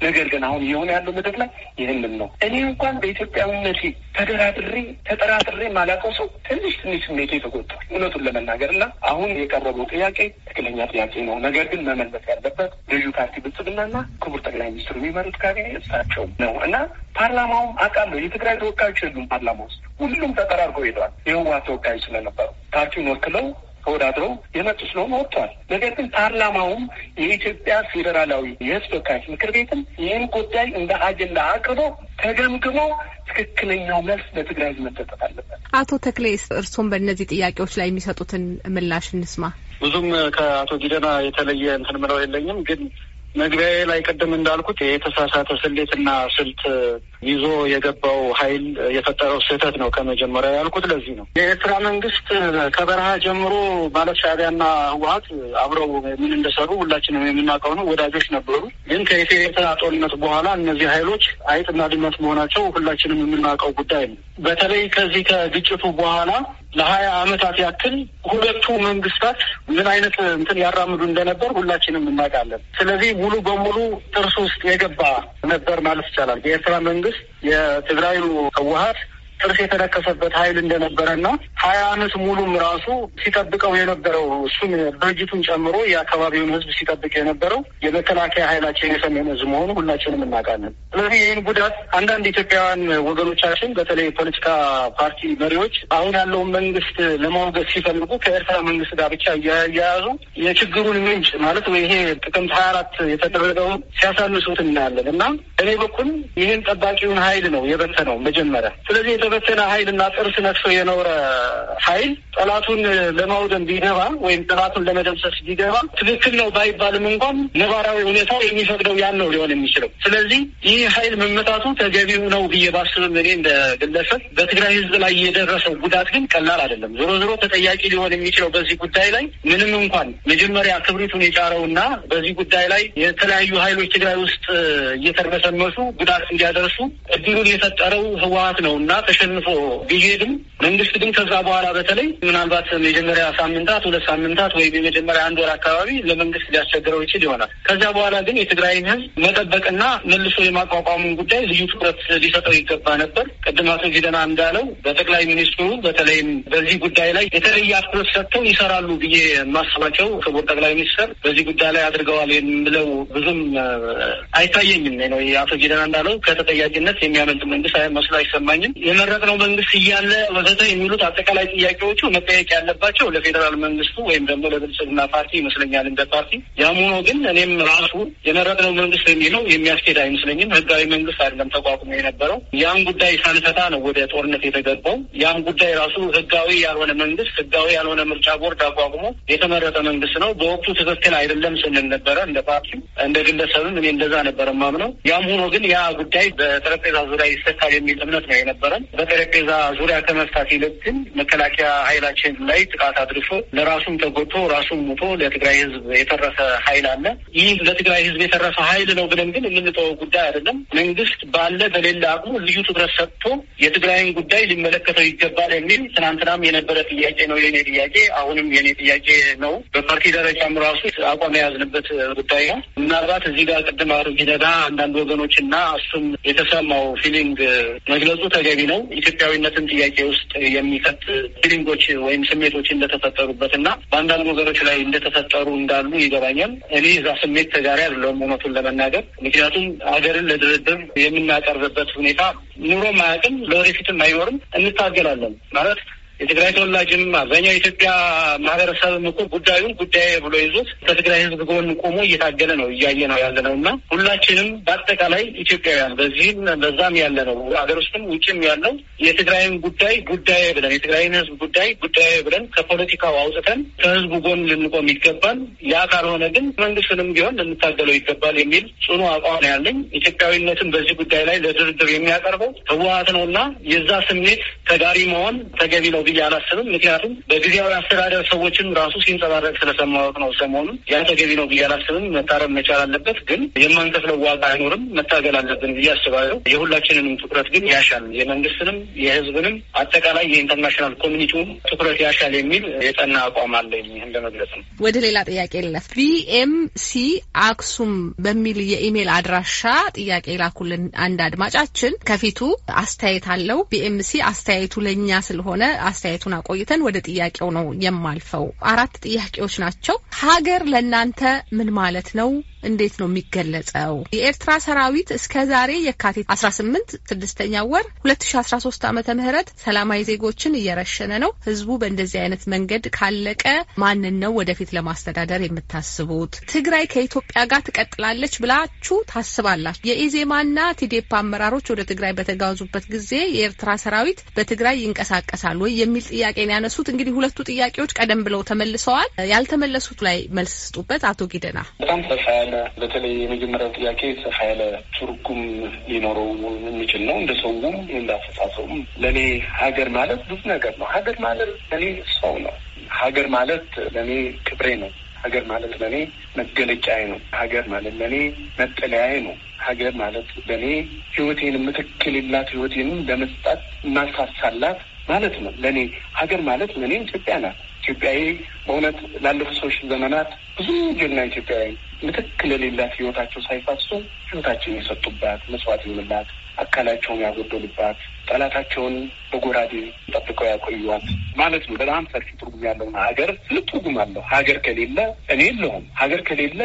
Speaker 3: ነገር ግን አሁን እየሆነ ያለው ምድር ላይ ይህንን ነው። እኔ እንኳን በኢትዮጵያዊነቴ ተደራድሬ ተጠራጥሬ ማላውቀው ሰው ትንሽ ትንሽ ስሜቴ ተጎድቷል፣ እውነቱን ለመናገር እና አሁን የቀረበው ጥያቄ ትክክለኛ ጥያቄ ነው። ነገር ግን መመለስ ያለበት ገዢው ፓርቲ ብልጽግናና ክቡር ጠቅላይ ሚኒስትሩ የሚመሩት ካቢኔ እሳቸው ነው እና ፓርላማውም አውቃለሁ የትግራይ ተወካዮች የሉም ፓርላማ ውስጥ ሁሉም ተጠራርገው ሄደዋል። የህወሓት ተወካዮች ስለነበሩ ፓርቲውን ወክለው ተወዳድረው የመጡ ስለሆነ ወጥተዋል። ነገር ግን ፓርላማውም የኢትዮጵያ ፌዴራላዊ የህዝብ ተወካዮች ምክር ቤትም ይህን ጉዳይ እንደ አጀንዳ አቅርቦ ተገምግሞ ትክክለኛው መልስ ለትግራይ ህዝብ መሰጠት አለበት።
Speaker 2: አቶ ተክሌ እርስዎም በእነዚህ ጥያቄዎች ላይ የሚሰጡትን ምላሽ እንስማ።
Speaker 4: ብዙም ከአቶ ጊደና የተለየ እንትን ምለው የለኝም ግን መግቢያዬ ላይ ቅድም እንዳልኩት የተሳሳተ ስሌትና ስልት ይዞ የገባው ኃይል የፈጠረው ስህተት ነው ከመጀመሪያው ያልኩት ለዚህ ነው። የኤርትራ መንግስት ከበረሃ ጀምሮ ማለት ሻዕቢያና ህወሓት አብረው ምን እንደሰሩ ሁላችንም የምናውቀው ነው። ወዳጆች ነበሩ። ግን ከኢትዮ ኤርትራ ጦርነት በኋላ እነዚህ ኃይሎች አይጥና ድመት መሆናቸው ሁላችንም የምናውቀው ጉዳይ ነው። በተለይ ከዚህ ከግጭቱ በኋላ ለሀያ ዓመታት ያክል ሁለቱ መንግስታት ምን አይነት እንትን ያራምዱ እንደነበር ሁላችንም እናውቃለን። ስለዚህ ሙሉ በሙሉ ጥርስ ውስጥ የገባ ነበር ማለት ይቻላል። የኤርትራ መንግስት የትግራዩ ህወሓት ጥርስ የተነከሰበት ኃይል እንደነበረና ሀያ አመት ሙሉም ራሱ ሲጠብቀው የነበረው እሱን ድርጅቱን ጨምሮ የአካባቢውን ህዝብ ሲጠብቅ የነበረው የመከላከያ ኃይላችን የሰሜን ህዝብ መሆኑ ሁላችንም እናውቃለን። ስለዚህ ይህን ጉዳት አንዳንድ ኢትዮጵያውያን ወገኖቻችን በተለይ የፖለቲካ ፓርቲ መሪዎች አሁን ያለውን መንግስት ለማውገዝ ሲፈልጉ ከኤርትራ መንግስት ጋር ብቻ እያያዙ የችግሩን ምንጭ ማለት ይሄ ጥቅምት ሀያ አራት የተደረገውን ሲያሳንሱት እናያለን እና እኔ በኩል ይህን ጠባቂውን ኃይል ነው የበተነው መጀመሪያ ስለዚህ የተበተነ ኃይል እና ጥርስ ነክሶ የኖረ ኃይል ጠላቱን ለማውደም ቢገባ ወይም ጠላቱን ለመደምሰስ ቢገባ ትክክል ነው ባይባልም እንኳን ነባራዊ ሁኔታው የሚፈቅደው ያን ነው ሊሆን የሚችለው። ስለዚህ ይህ ኃይል መመታቱ ተገቢው ነው ብዬ ባስብም እኔ እንደ ግለሰብ በትግራይ ህዝብ ላይ የደረሰው ጉዳት ግን ቀላል አይደለም። ዞሮ ዞሮ ተጠያቂ ሊሆን የሚችለው በዚህ ጉዳይ ላይ ምንም እንኳን መጀመሪያ ክብሪቱን የጫረውና በዚህ ጉዳይ ላይ የተለያዩ ኃይሎች ትግራይ ውስጥ እየተርመሰመሱ ጉዳት እንዲያደርሱ እድሉን የፈጠረው ህወሓት ነው እና ተሸንፎ ቢሄድም መንግስት ግን ከዛ በኋላ በተለይ ምናልባት የመጀመሪያ ሳምንታት ሁለት ሳምንታት ወይም የመጀመሪያ አንድ ወር አካባቢ ለመንግስት ሊያስቸግረው ይችል ይሆናል። ከዚያ በኋላ ግን የትግራይን ህዝብ መጠበቅና መልሶ የማቋቋሙን ጉዳይ ልዩ ትኩረት ሊሰጠው ይገባ ነበር። ቅድም አቶ ጊደና እንዳለው በጠቅላይ ሚኒስትሩ በተለይም በዚህ ጉዳይ ላይ የተለየ አትኩሮት ሰጥተው ይሰራሉ ብዬ የማስባቸው ክቡር ጠቅላይ ሚኒስትር በዚህ ጉዳይ ላይ አድርገዋል የምለው ብዙም አይታየኝም ነው። የአቶ ጊደና እንዳለው ከተጠያቂነት የሚያመልጥ መንግስት መስሎ አይሰማኝም። የመረጥነው መንግስት እያለ ወዘተ የሚሉት አጠቃላይ ጥያቄዎቹ መጠየቅ ያለባቸው ለፌዴራል መንግስቱ ወይም ደግሞ ለብልጽግና ፓርቲ ይመስለኛል እንደ ፓርቲ። ያም ሆኖ ግን እኔም ራሱ የመረጥነው መንግስት የሚለው የሚያስኬድ አይመስለኝም። ህጋዊ መንግስት አይደለም ተቋቁሞ የነበረው። ያን ጉዳይ ሳንፈታ ነው ወደ ጦርነት የተገባው። ያን ጉዳይ ራሱ ህጋዊ ያልሆነ መንግስት፣ ህጋዊ ያልሆነ ምርጫ ቦርድ አቋቁሞ የተመረጠ መንግስት ነው። በወቅቱ ትክክል አይደለም ስንል ነበረ እንደ ፓርቲ፣ እንደ ግለሰብም እኔ እንደዛ ነበረ ማምነው። ያም ሆኖ ግን ያ ጉዳይ በጠረጴዛ ዙሪያ ይሰካል የሚል እምነት ነው የነበረን። በጠረጴዛ ዙሪያ ከመፍታት ይልቅ ግን መከላከያ ኃይላችን ላይ ጥቃት አድርሶ ለራሱም ተጎድቶ ራሱም ሞቶ ለትግራይ ሕዝብ የተረፈ ኃይል አለ። ይህ ለትግራይ ሕዝብ የተረፈ ኃይል ነው ብለን ግን የምንተወው ጉዳይ አይደለም። መንግስት ባለ በሌለ አቅሙ ልዩ ትኩረት ሰጥቶ የትግራይን ጉዳይ ሊመለከተው ይገባል የሚል ትናንትናም የነበረ ጥያቄ ነው የኔ ጥያቄ፣ አሁንም የኔ ጥያቄ ነው። በፓርቲ ደረጃም ራሱ አቋም የያዝንበት ጉዳይ ነው። ምናልባት እዚህ ጋር ቅድም አቶ ጊደና አንዳንድ ወገኖች እና እሱም የተሰማው feeling መግለጹ ተገቢ ነው። ኢትዮጵያዊነትን ጥያቄ ውስጥ የሚከት ፊሊንጎች ወይም ስሜቶች እንደተፈጠሩበት እና በአንዳንድ ወገኖች ላይ እንደተፈጠሩ እንዳሉ ይገባኛል። እኔ እዛ ስሜት ተጋሪ አይደለሁም እውነቱን ለመናገር ምክንያቱም ሀገርን ለድርድር የምናቀርብበት ሁኔታ ኑሮም አያውቅም፣ ለወደፊትም አይኖርም። እንታገላለን ማለት የትግራይ ተወላጅም አብዛኛው የኢትዮጵያ ማህበረሰብም እኮ ጉዳዩን ጉዳይ ብሎ ይዞት ከትግራይ ሕዝብ ጎን ቆሞ እየታገለ ነው እያየ ነው ያለ ነው እና ሁላችንም በአጠቃላይ ኢትዮጵያውያን በዚህም በዛም ያለ ነው ሀገር ውስጥም ውጭም ያለው የትግራይን ጉዳይ ጉዳይ ብለን የትግራይን ሕዝብ ጉዳይ ጉዳይ ብለን ከፖለቲካው አውጥተን ከሕዝቡ ጎን ልንቆም ይገባል። ያ ካልሆነ ግን መንግስትንም ቢሆን ልንታገለው ይገባል የሚል ጽኑ አቋም ያለኝ ኢትዮጵያዊነትን በዚህ ጉዳይ ላይ ለድርድር የሚያቀርበው ህወሓት ነው እና የዛ ስሜት ተጋሪ መሆን ተገቢ ነው ብዬ አላስብም። ምክንያቱም በጊዜያዊ አስተዳደር ሰዎችም ራሱ ሲንጸባረቅ ስለሰማሁት ነው ሰሞኑን። ያ ተገቢ ነው ብዬ አላስብም። መታረም መቻል አለበት፣ ግን የማንከፍለው ዋጋ አይኖርም። መታገል አለብን ብዬ አስባለሁ። የሁላችንንም ትኩረት ግን ያሻል፣ የመንግስትንም፣ የህዝብንም አጠቃላይ የ international community ውን ትኩረት ያሻል የሚል የጸና አቋም አለኝ። ይህን ለመግለጽ ነው።
Speaker 2: ወደ ሌላ ጥያቄ ልለፍ። ቢኤምሲ አክሱም በሚል የኢሜል አድራሻ ጥያቄ ላኩልን አንድ አድማጫችን ከፊቱ አስተያየት አለው። ቢኤምሲ አስተያየቱ ለእኛ ስለሆነ አስተያየቱን አቆይተን ወደ ጥያቄው ነው የማልፈው። አራት ጥያቄዎች ናቸው። ሀገር ለእናንተ ምን ማለት ነው? እንዴት ነው የሚገለጸው? የኤርትራ ሰራዊት እስከ ዛሬ የካቲት አስራ ስምንት ስድስተኛ ወር ሁለት ሺ አስራ ሶስት ዓመተ ምህረት ሰላማዊ ዜጎችን እየረሸነ ነው። ህዝቡ በእንደዚህ አይነት መንገድ ካለቀ ማንን ነው ወደፊት ለማስተዳደር የምታስቡት? ትግራይ ከኢትዮጵያ ጋር ትቀጥላለች ብላችሁ ታስባላችሁ? የኢዜማና ቲዴፓ አመራሮች ወደ ትግራይ በተጓዙበት ጊዜ የኤርትራ ሰራዊት በትግራይ ይንቀሳቀሳል ወይ የሚል ጥያቄ ነው ያነሱት። እንግዲህ ሁለቱ ጥያቄዎች ቀደም ብለው ተመልሰዋል። ያልተመለሱት ላይ መልስ ስጡበት። አቶ ጊደና
Speaker 3: ያለ በተለይ የመጀመሪያው ጥያቄ ሰፋ ያለ ትርጉም ሊኖረው የሚችል ነው። እንደ ሰውም እንዳስተሳሰቡም ለእኔ ሀገር ማለት ብዙ ነገር ነው። ሀገር ማለት ለእኔ ሰው ነው። ሀገር ማለት ለእኔ ክብሬ ነው። ሀገር ማለት ለእኔ መገለጫዬ ነው። ሀገር ማለት ለእኔ መጠለያዬ ነው። ሀገር ማለት ለእኔ ህይወቴን የምትክልላት ህይወቴንም ለመስጣት እናሳሳላት ማለት ነው። ለእኔ ሀገር ማለት ለእኔ ኢትዮጵያ ናት። ኢትዮጵያዊ በእውነት ላለፉት ሶስት ዘመናት ብዙ ጀግና ኢትዮጵያዊ ምትክ ለሌላት ህይወታቸው ሳይፋሱ ህይወታቸውን የሰጡባት መስዋዕት የሆንላት አካላቸውን ያጎደሉባት ጠላታቸውን በጎራዴ ጠብቀው ያቆዩዋት ማለት ነው። በጣም ሰፊ ትርጉም ያለው ሀገር ትልቅ ትርጉም አለው። ሀገር ከሌለ እኔ የለሁም። ሀገር ከሌለ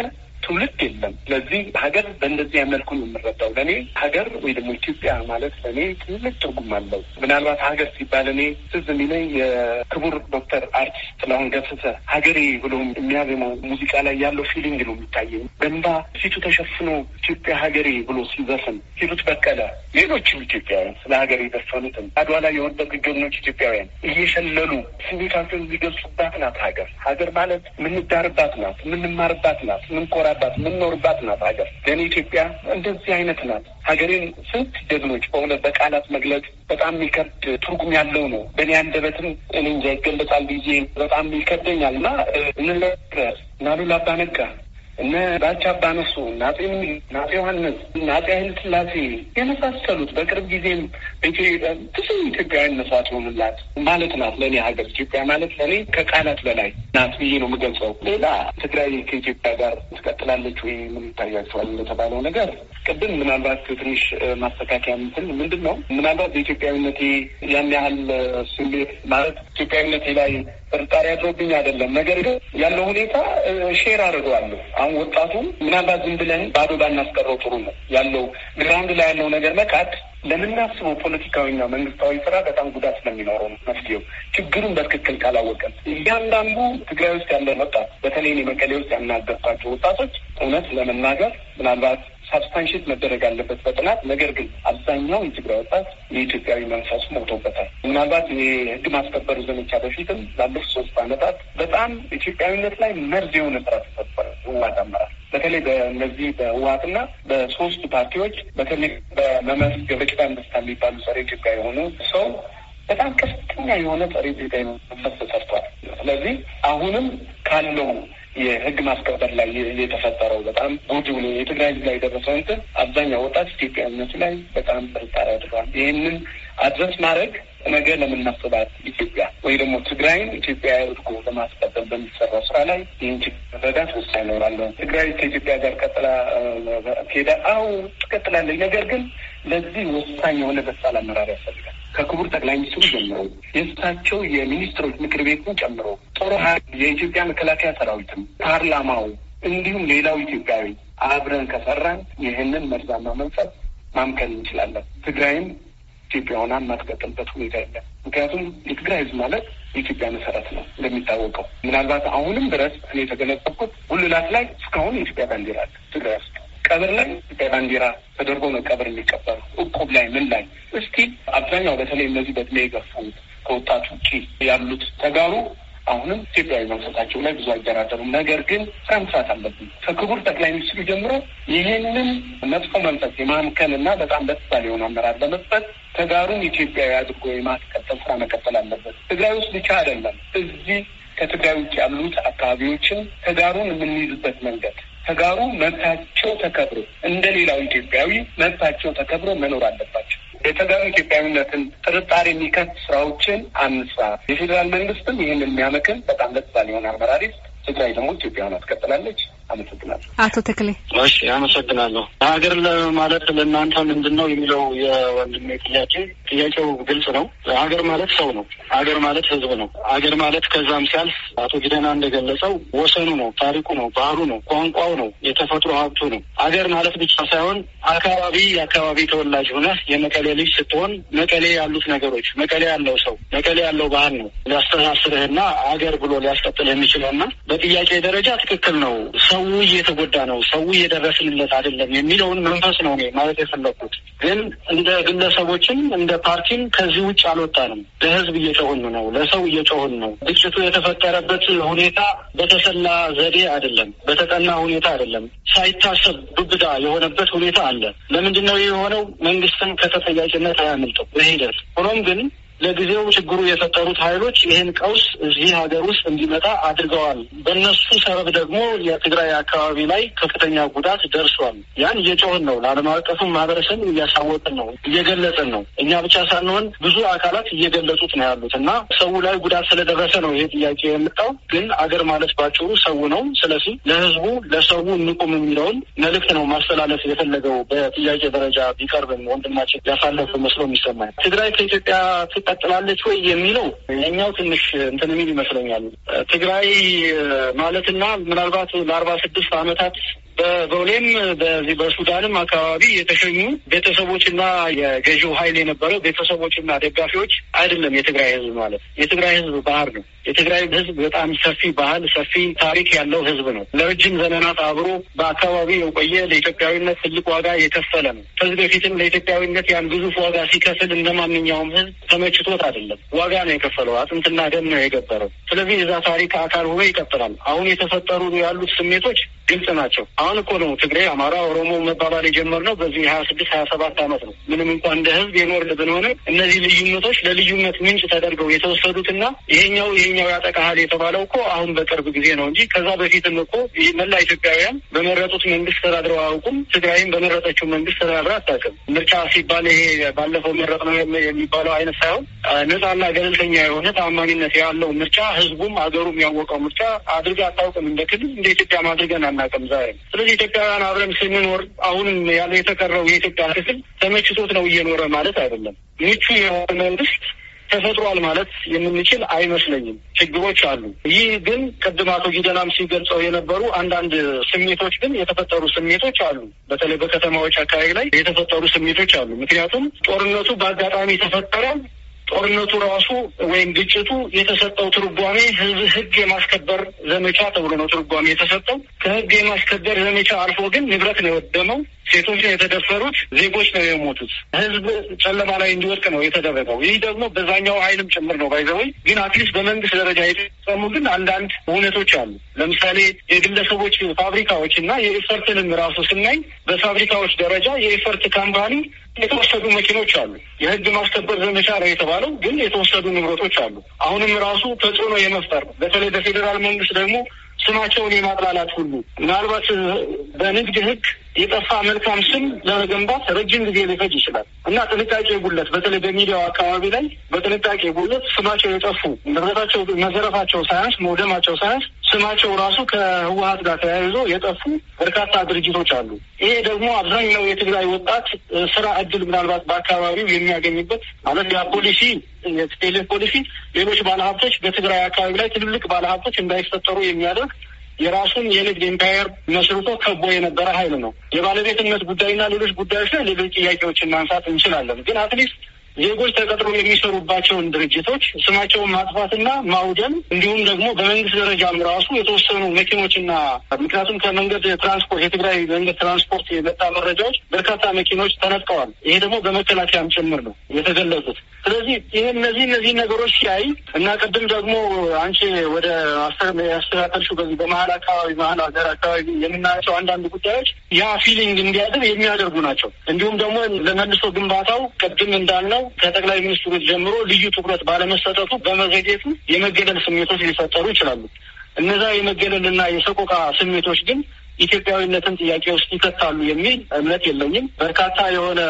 Speaker 3: ትውልድ የለም። ስለዚህ ሀገር በእንደዚህ መልኩ ነው የምረዳው። ለእኔ ሀገር ወይ ደግሞ ኢትዮጵያ ማለት ለእኔ ትልቅ ትርጉም አለው። ምናልባት ሀገር ሲባል እኔ ትዝ የሚለኝ የክቡር ዶክተር አርቲስት ጥላሁን ገሰሰ ሀገሬ ብሎ የሚያዜመው ሙዚቃ ላይ ያለው feeling ነው የሚታየኝ። በእንባ ፊቱ ተሸፍኖ ኢትዮጵያ ሀገሬ ብሎ ሲዘፍን ሂሩት በቀለ፣ ሌሎችም ኢትዮጵያውያን ስለ ሀገር የዘፈኑትም አድዋ ላይ የወደቁ ጀግኖች ኢትዮጵያውያን እየሸለሉ ስሜታቸውን የሚገልጹባት ናት ሀገር። ሀገር ማለት የምንዳርባት ናት፣ የምንማርባት ናት፣ የምንኮራ ባት የምንኖርባት ናት ሀገር። ለእኔ ኢትዮጵያ እንደዚህ አይነት ናት። ሀገሬን ስንት ጀግኖች በእውነት በቃላት መግለጽ በጣም የሚከብድ ትርጉም ያለው ነው። በእኔ አንደበትም እኔ እንጃ ይገለጻል ብዬ በጣም ይከብደኛል እና እንለስ ናሉላ አባ እነ ባቻ አባነሱ እነ አጼ ምኒልክ አጼ ዮሐንስ አጼ ኃይለ ሥላሴ የመሳሰሉት በቅርብ ጊዜም ብዙ ኢትዮጵያውያን መስዋዕት የሆኑላት ማለት ናት ለእኔ ሀገር። ኢትዮጵያ ማለት ለእኔ ከቃላት በላይ ናት ብዬ ነው የምገልጸው። ሌላ ትግራይ ከኢትዮጵያ ጋር ትቀጥላለች ወይ ምን ይታያቸዋል ለተባለው ነገር ቅድም ምናልባት ትንሽ ማስተካከያ ምትል ምንድን ነው ምናልባት በኢትዮጵያዊነቴ ያን ያህል ስሜት ማለት ኢትዮጵያዊነቴ ላይ ጥርጣሬ አድሮብኝ አይደለም። ነገር ግን ያለው ሁኔታ share አድርገዋለሁ። አሁን ወጣቱ ምናልባት ዝም ብለን ባዶ ባናስቀረው ጥሩ ነው ያለው ground ላይ ያለው ነገር መካድ ለምናስበው ፖለቲካዊና መንግስታዊ ስራ በጣም ጉዳት ስለሚኖረው ነው መፍትሄው። ችግሩን በትክክል ካላወቀን እያንዳንዱ ትግራይ ውስጥ ያለ ወጣት በተለይ መቀሌ ውስጥ ያናገርኳቸው ወጣቶች እውነት ለመናገር ምናልባት substantiate መደረግ አለበት በጥናት ነገር ግን አብዛኛው የትግራይ ወጣት የኢትዮጵያዊ መንፈሱ ሞቶበታል። ምናልባት የህግ ማስከበሩ ዘመቻ በፊትም ላለፉት ሶስት ዓመታት በጣም ኢትዮጵያዊነት ላይ መርዝ የሆነ ስራ ተሰጥቷል። ህወሓት አመራር በተለይ በእነዚህ በህወሓትና በሶስቱ ፓርቲዎች በተለይ በመመስ ገብረኪዳን ደስታ የሚባሉ ጸረ ኢትዮጵያ የሆኑ ሰው በጣም ከፍተኛ የሆነ ጸረ ኢትዮጵያ መንፈስ ተሰርቷል። ስለዚህ አሁንም ካለው የህግ ማስከበር ላይ የተፈጠረው በጣም ጎጂ የትግራይ ላይ የደረሰው እንትን አብዛኛው ወጣት ኢትዮጵያዊነቱ ላይ በጣም ጥርጣሬ አድርገዋል። ይህንን አድረስ ማድረግ ነገ ለምናስባት ኢትዮጵያ ወይ ደግሞ ትግራይን ኢትዮጵያ አድርጎ ለማስቀጠል በሚሰራው ስራ ላይ ይህን ችግር መረዳት ወሳኝ ይኖራለሁ። ትግራይ ከኢትዮጵያ ጋር ቀጥላ ከሄዳ አው ትቀጥላለች። ነገር ግን ለዚህ ወሳኝ የሆነ በሳል አመራር ያስፈልጋል። ከክቡር ጠቅላይ ሚኒስትሩ ጀምሮ የእሳቸው የሚኒስትሮች ምክር ቤትን ጨምሮ ጦር የኢትዮጵያ መከላከያ ሰራዊትም ፓርላማው፣ እንዲሁም ሌላው ኢትዮጵያዊ አብረን ከሰራን ይህንን መርዛማ መንፈስ ማምከል እንችላለን። ትግራይም ኢትዮጵያ ሆና የማትቀጥልበት ሁኔታ የለም። ምክንያቱም የትግራይ ህዝብ ማለት የኢትዮጵያ መሰረት ነው። እንደሚታወቀው ምናልባት አሁንም ድረስ እኔ የተገነዘብኩት ጉልላት ላይ እስካሁን የኢትዮጵያ ባንዲራ አለ ትግራይ ውስጥ ቀብር ላይ ኢትዮጵያ ባንዲራ ተደርጎ ነው ቀብር የሚቀበሩ። እቁብ ላይ ምን ላይ እስቲ አብዛኛው በተለይ እነዚህ በእድሜ የገፉ ከወጣት ውጭ ያሉት ተጋሩ አሁንም ኢትዮጵያዊ መንፈሳቸው ላይ ብዙ አይደራደሩም። ነገር ግን ስራ መስራት አለብን። ከክቡር ጠቅላይ ሚኒስትሩ ጀምሮ ይህንን መጥፎ መንፈስ የማምከን እና በጣም በተሳለ የሆነ አመራር ለመስጠት ተጋሩን ኢትዮጵያዊ አድርጎ የማስቀጠል ስራ መቀጠል አለበት። ትግራይ ውስጥ ብቻ አይደለም፣ እዚህ ከትግራይ ውጭ ያሉት አካባቢዎችን ተጋሩን የምንይዝበት መንገድ ተጋሩ መብታቸው ተከብሮ እንደ ሌላው ኢትዮጵያዊ መብታቸው ተከብሮ መኖር አለባቸው። የተጋሩ ኢትዮጵያዊነትን ጥርጣሬ የሚከት ስራዎችን አንስራ። የፌዴራል መንግስትም ይህንን የሚያመክን በጣም ለተሳለ የሆነ አመራሪ ትግራይ ደግሞ ኢትዮጵያን አስቀጥላለች። አመሰግናለሁ።
Speaker 2: አቶ ተክሌ
Speaker 4: እሺ፣ አመሰግናለሁ። ሀገር ማለት ለእናንተ ምንድን ነው የሚለው የወንድሜ ጥያቄ ጥያቄው ግልጽ ነው። ሀገር ማለት ሰው ነው። ሀገር ማለት ህዝብ ነው። ሀገር ማለት ከዛም ሲያልፍ አቶ ጊደና እንደገለጸው ወሰኑ ነው፣ ታሪኩ ነው፣ ባህሉ ነው፣ ቋንቋው ነው፣ የተፈጥሮ ሀብቱ ነው። ሀገር ማለት ብቻ ሳይሆን አካባቢ የአካባቢ ተወላጅ ሆነህ የመቀሌ ልጅ ስትሆን መቀሌ ያሉት ነገሮች መቀሌ ያለው ሰው መቀሌ ያለው ባህል ነው ሊያስተሳስርህና ሀገር ብሎ ሊያስቀጥል የሚችለውና በጥያቄ ደረጃ ትክክል ነው። ሰው እየተጎዳ ነው፣ ሰው እየደረስንለት አይደለም የሚለውን መንፈስ ነው እኔ ማለት የፈለግኩት። ግን እንደ ግለሰቦችም እንደ ፓርቲም ከዚህ ውጭ አልወጣንም። ለህዝብ እየጮህን ነው፣ ለሰው እየጮህን ነው። ግጭቱ የተፈጠረበት ሁኔታ በተሰላ ዘዴ አይደለም፣ በተጠና ሁኔታ አይደለም። ሳይታሰብ ዱብዳ የሆነበት ሁኔታ አለ። ለምንድን ነው የሆነው? መንግስትን ከተጠያቂነት አያመልጠው በሂደት ሆኖም ግን ለጊዜው ችግሩ የፈጠሩት ኃይሎች ይህን ቀውስ እዚህ ሀገር ውስጥ እንዲመጣ አድርገዋል። በእነሱ ሰበብ ደግሞ የትግራይ አካባቢ ላይ ከፍተኛ ጉዳት ደርሷል። ያን እየጮህን ነው። ለዓለም አቀፉ ማህበረሰብ እያሳወቅን ነው፣ እየገለጽን ነው። እኛ ብቻ ሳንሆን ብዙ አካላት እየገለጹት ነው ያሉት እና ሰው ላይ ጉዳት ስለደረሰ ነው ይሄ ጥያቄ የመጣው። ግን አገር ማለት ባጭሩ ሰው ነው። ስለዚህ ለህዝቡ ለሰው እንቁም የሚለውን መልእክት ነው ማስተላለፍ የፈለገው በጥያቄ ደረጃ ቢቀርብም ወንድማችን ያሳለፉ መስሎ የሚሰማኝ ትግራይ ከኢትዮጵያ ትቀጥላለች ወይ የሚለው የኛው ትንሽ እንትን የሚል ይመስለኛል። ትግራይ ማለትና ምናልባት ለአርባ ስድስት ዓመታት በቦሌም በዚህ በሱዳንም አካባቢ የተሸኙ ቤተሰቦችና የገዢው ኃይል የነበረው ቤተሰቦችና ደጋፊዎች አይደለም። የትግራይ ህዝብ ማለት የትግራይ ህዝብ ባህር ነው። የትግራይ ህዝብ በጣም ሰፊ ባህል፣ ሰፊ ታሪክ ያለው ህዝብ ነው። ለረጅም ዘመናት አብሮ በአካባቢ የቆየ ለኢትዮጵያዊነት ትልቅ ዋጋ የከፈለ ነው። ከዚህ በፊትም ለኢትዮጵያዊነት ያን ግዙፍ ዋጋ ሲከፍል እንደ ማንኛውም ህዝብ ተመችቶት አይደለም። ዋጋ ነው የከፈለው፣ አጥንትና ደም ነው የገበረው። ስለዚህ የዛ ታሪክ አካል ሆኖ ይቀጥላል። አሁን የተፈጠሩ ያሉት ስሜቶች ግልጽ ናቸው። አሁን እኮ ነው ትግሬ፣ አማራ፣ ኦሮሞ መባባል የጀመርነው በዚህ ሀያ ስድስት ሀያ ሰባት ዓመት ነው። ምንም እንኳን እንደ ህዝብ የኖርን ብንሆነ እነዚህ ልዩነቶች ለልዩነት ምንጭ ተደርገው የተወሰዱትና ይሄኛው ይሄኛው ያጠቃሃል የተባለው እኮ አሁን በቅርብ ጊዜ ነው እንጂ ከዛ በፊትም እኮ መላ ኢትዮጵያውያን በመረጡት መንግስት ተዳድረው አያውቁም። ትግራይም በመረጠችው መንግስት ተዳድራ አታውቅም። ምርጫ ሲባል ይሄ ባለፈው መረጥ ነው የሚባለው አይነት ሳይሆን ነጻና ገለልተኛ የሆነ ታማኝነት ያለው ምርጫ ህዝቡም አገሩም ያወቀው ምርጫ አድርጋ አታውቅም። እንደ ክልል እንደ ኢትዮጵያ አድርገን አናውቅም ዛሬ ስለዚህ ኢትዮጵያውያን አብረን ስንኖር አሁንም ያለ የተቀረው የኢትዮጵያ ክፍል ተመችቶት ነው እየኖረ ማለት አይደለም። ምቹ የሆነ መንግስት ተፈጥሯል ማለት የምንችል አይመስለኝም። ችግሮች አሉ። ይህ ግን ቅድም አቶ ጊደናም ሲገልጸው የነበሩ አንዳንድ ስሜቶች ግን የተፈጠሩ ስሜቶች አሉ። በተለይ በከተማዎች አካባቢ ላይ የተፈጠሩ ስሜቶች አሉ። ምክንያቱም ጦርነቱ በአጋጣሚ ተፈጠረ ጦርነቱ ራሱ ወይም ግጭቱ የተሰጠው ትርጓሜ ህዝብ ህግ የማስከበር ዘመቻ ተብሎ ነው ትርጓሜ የተሰጠው። ከህግ የማስከበር ዘመቻ አልፎ ግን ንብረት ነው የወደመው። ሴቶች ነው የተደፈሩት። ዜጎች ነው የሞቱት። ህዝብ ጨለማ ላይ እንዲወድቅ ነው የተደረገው። ይህ ደግሞ በዛኛው ኃይልም ጭምር ነው by the way ግን at least በመንግስት ደረጃ የተፈጸሙ ግን አንዳንድ እውነቶች አሉ። ለምሳሌ የግለሰቦች ፋብሪካዎች እና የኤፈርትንም ራሱ ስናይ በፋብሪካዎች ደረጃ የኤፈርት company የተወሰዱ መኪኖች አሉ። የህግ ማስከበር ዘመቻ ነው የተባለው፣ ግን የተወሰዱ ንብረቶች አሉ። አሁንም ራሱ ተጽዕኖ የመፍጠር በተለይ በፌዴራል መንግስት ደግሞ ስማቸውን የማጥላላት ሁሉ ምናልባት በንግድ ህግ የጠፋ መልካም ስም ለመገንባት ረጅም ጊዜ ሊፈጅ ይችላል እና ጥንቃቄ ጉለት በተለይ በሚዲያው አካባቢ ላይ በጥንቃቄ ጉለት ስማቸው የጠፉ ንብረታቸው መዘረፋቸው ሳያንስ መውደማቸው ሳያንስ ስማቸው ራሱ ከህወሀት ጋር ተያይዞ የጠፉ በርካታ ድርጅቶች አሉ። ይሄ ደግሞ አብዛኛው የትግራይ ወጣት ስራ እድል ምናልባት በአካባቢው የሚያገኝበት ማለት ያ ፖሊሲ የቴሌ ፖሊሲ ሌሎች ባለሀብቶች በትግራይ አካባቢ ላይ ትልልቅ ባለሀብቶች እንዳይፈጠሩ የሚያደርግ የራሱን የንግድ empire መስርቶ ከቦ የነበረ ሀይል ነው። የባለቤትነት ጉዳይና ሌሎች ጉዳዮች ላይ ሌሎች ጥያቄዎችን ማንሳት እንችላለን። ግን at least ዜጎች ተቀጥሮ የሚሰሩባቸውን ድርጅቶች ስማቸውን ማጥፋትና ማውደም እንዲሁም ደግሞ በመንግስት ደረጃም ራሱ የተወሰኑ መኪኖችና ምክንያቱም ከመንገድ ትራንስፖርት የትግራይ መንገድ ትራንስፖርት የመጣ መረጃዎች በርካታ መኪኖች ተነጥቀዋል። ይሄ ደግሞ በመከላከያም ጭምር ነው የተገለጹት። ስለዚህ ይህ እነዚህ እነዚህ ነገሮች ሲያይ እና ቅድም ደግሞ አንቺ ወደ ያስተካከልሽው በዚህ በመሀል አካባቢ መሀል ሀገር አካባቢ የምናያቸው አንዳንድ ጉዳዮች ያ feeling እንዲያድር የሚያደርጉ ናቸው። እንዲሁም ደግሞ ለመልሶ ግንባታው ቅድም እንዳልነው ከጠቅላይ ሚኒስትሩ ጀምሮ ልዩ ትኩረት ባለመሰጠቱ በመዘግየቱ የመገለል ስሜቶች ሊፈጠሩ ይችላሉ። እነዛ የመገለልና የሰቆቃ ስሜቶች ግን ኢትዮጵያዊነትን ጥያቄ ውስጥ ይከታሉ የሚል እምነት የለኝም። በርካታ የሆነ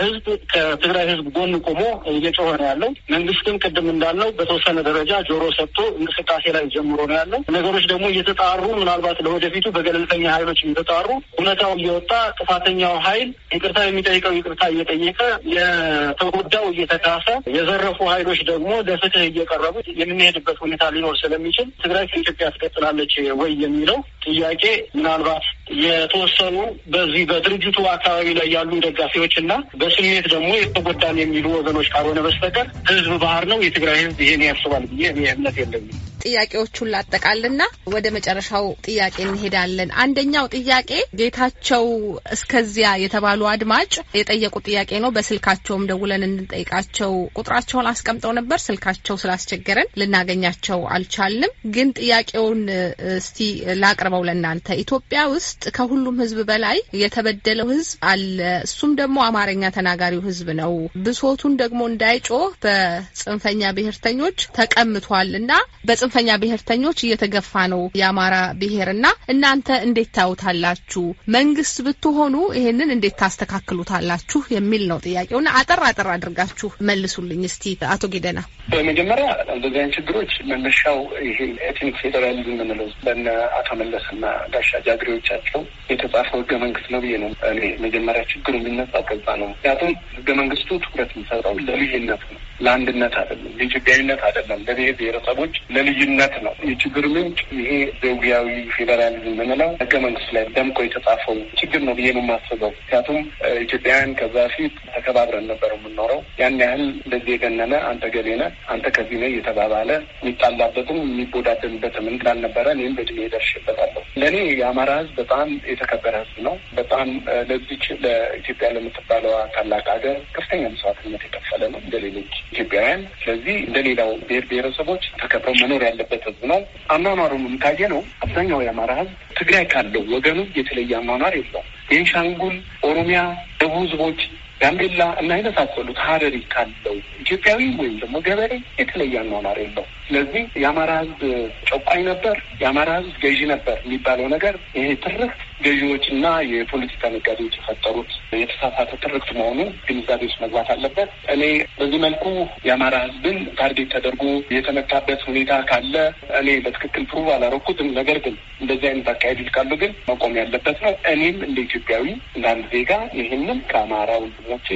Speaker 4: ህዝብ ከትግራይ ህዝብ ጎን ቆሞ እየጮኸ ነው ያለው። መንግስትም ቅድም እንዳልነው በተወሰነ ደረጃ ጆሮ ሰጥቶ እንቅስቃሴ ላይ ጀምሮ ነው ያለው። ነገሮች ደግሞ እየተጣሩ ምናልባት ለወደፊቱ በገለልተኛ ኃይሎች እየተጣሩ እውነታው እየወጣ ጥፋተኛው ኃይል ይቅርታ የሚጠይቀው ይቅርታ እየጠየቀ የተጎዳው እየተካሰ የዘረፉ ኃይሎች ደግሞ ለፍትህ እየቀረቡ የምንሄድበት ሁኔታ ሊኖር ስለሚችል ትግራይ ከኢትዮጵያ ትቀጥላለች ወይ የሚለው ጥያቄ ምናልባት የተወሰኑ በዚህ በድርጅቱ አካባቢ ላይ ያሉ ደጋፊዎች እና በስሜት ደግሞ የተጎዳን የሚሉ ወገኖች ካልሆነ በስተቀር ህዝብ ባህር ነው። የትግራይ ህዝብ ይሄን ያስባል ብዬ እምነት የለኝም።
Speaker 2: ጥያቄዎቹን ላጠቃልና ወደ መጨረሻው ጥያቄ እንሄዳለን። አንደኛው ጥያቄ ጌታቸው እስከዚያ የተባሉ አድማጭ የጠየቁ ጥያቄ ነው። በስልካቸውም ደውለን እንጠይቃቸው ቁጥራቸውን አስቀምጠው ነበር። ስልካቸው ስላስቸገረን ልናገኛቸው አልቻልንም። ግን ጥያቄውን እስቲ ላቅርበው ለእናንተ። ኢትዮጵያ ውስጥ ከሁሉም ህዝብ በላይ የተበደለው ህዝብ አለ። እሱም ደግሞ አማርኛ ተናጋሪው ህዝብ ነው። ብሶቱን ደግሞ እንዳይጮህ በጽንፈኛ ብሔርተኞች ተቀምቷል እና በጽንፈኛ ብሔርተኞች እየተገፋ ነው የአማራ ብሔር እና እናንተ እንዴት ታዩታላችሁ? መንግስት ብትሆኑ ይሄንን እንዴት ታስተካክሉታላችሁ? የሚል ነው ጥያቄውና አጠር አጠር አድርጋችሁ መልሱልኝ እስቲ አቶ ጊደና።
Speaker 3: በመጀመሪያ እንደዚህ ችግሮች መነሻው ይሄ ethnic federalism የምንለው በነ አቶ መለስና ጋሻ ጃግሬዎቻቸው የተጻፈው ህገ መንግስት ነው ብዬ ነው እኔ መጀመሪያ ችግሩ የሚነሳው ከዛ ነው። ምክንያቱም ህገ መንግስቱ ትኩረት የሚሰጠው ለልዩነት ነው፣ ለአንድነት አይደለም፣ ለኢትዮጵያዊነት አይደለም፣ ለብሔር ብሔረሰቦች ለልዩነት ነው። የችግር ምንጭ ይሄ ዘውጊያዊ ፌዴራሊዝም የምንለው ህገ መንግስት ላይ ደምቆ የተጻፈው ችግር ነው ብዬ ነው የማስበው። ምክንያቱም ኢትዮጵያውያን ከዛ ፊት ተከባብረን ነበር የምንኖረው። ያን ያህል እንደዚህ የገነነ አንተ ገሌ ነህ አንተ ከዚህ ነህ እየተባባለ የሚጣላበትም የሚቦዳደንበትም እንዳልነበረ እኔም በድሜ ደርሼበታለሁ። ለእኔ የአማራ ህዝብ በጣም የተከበረ ህዝብ ነው። በጣም ለዚች ለኢትዮጵያ ለምትባለዋ ታላቅ ሀገር ከፍተኛ መስዋዕትነት የከፈለ ነው እንደ ሌሎች ኢትዮጵያውያን። ስለዚህ እንደ ሌላው ብሔር ብሔረሰቦች ተከብረው መኖር ያለበት ህዝብ ነው። አኗኗሩንም ካየ ነው አብዛኛው የአማራ ህዝብ ትግራይ ካለው ወገኑ የተለየ አኗኗር የለውም። ቤንሻንጉል፣ ኦሮሚያ፣ ደቡብ ህዝቦች ጋምቤላ እና የመሳሰሉት ሀረሪ ካለው ኢትዮጵያዊ ወይም ደግሞ ገበሬ የተለየ አኗኗር የለው። ስለዚህ የአማራ ህዝብ ጨቋኝ ነበር፣ የአማራ ህዝብ ገዢ ነበር የሚባለው ነገር ይሄ ትርክት ገዢዎች የፖለቲካ ነጋዴዎች የፈጠሩት የተሳሳተ ትርክት መሆኑ ግንዛቤ ውስጥ መግባት አለበት። እኔ በዚህ መልኩ የአማራ ህዝብን target ተደርጎ የተመታበት ሁኔታ ካለ እኔ በትክክል prove አላረኩትም። ነገር ግን እንደዚህ አይነት አካሄዶች ካሉ ግን መቆም ያለበት ነው። እኔም እንደ ኢትዮጵያዊ እንደ አንድ ዜጋ ይህንን ከአማራ ወንድሞቼ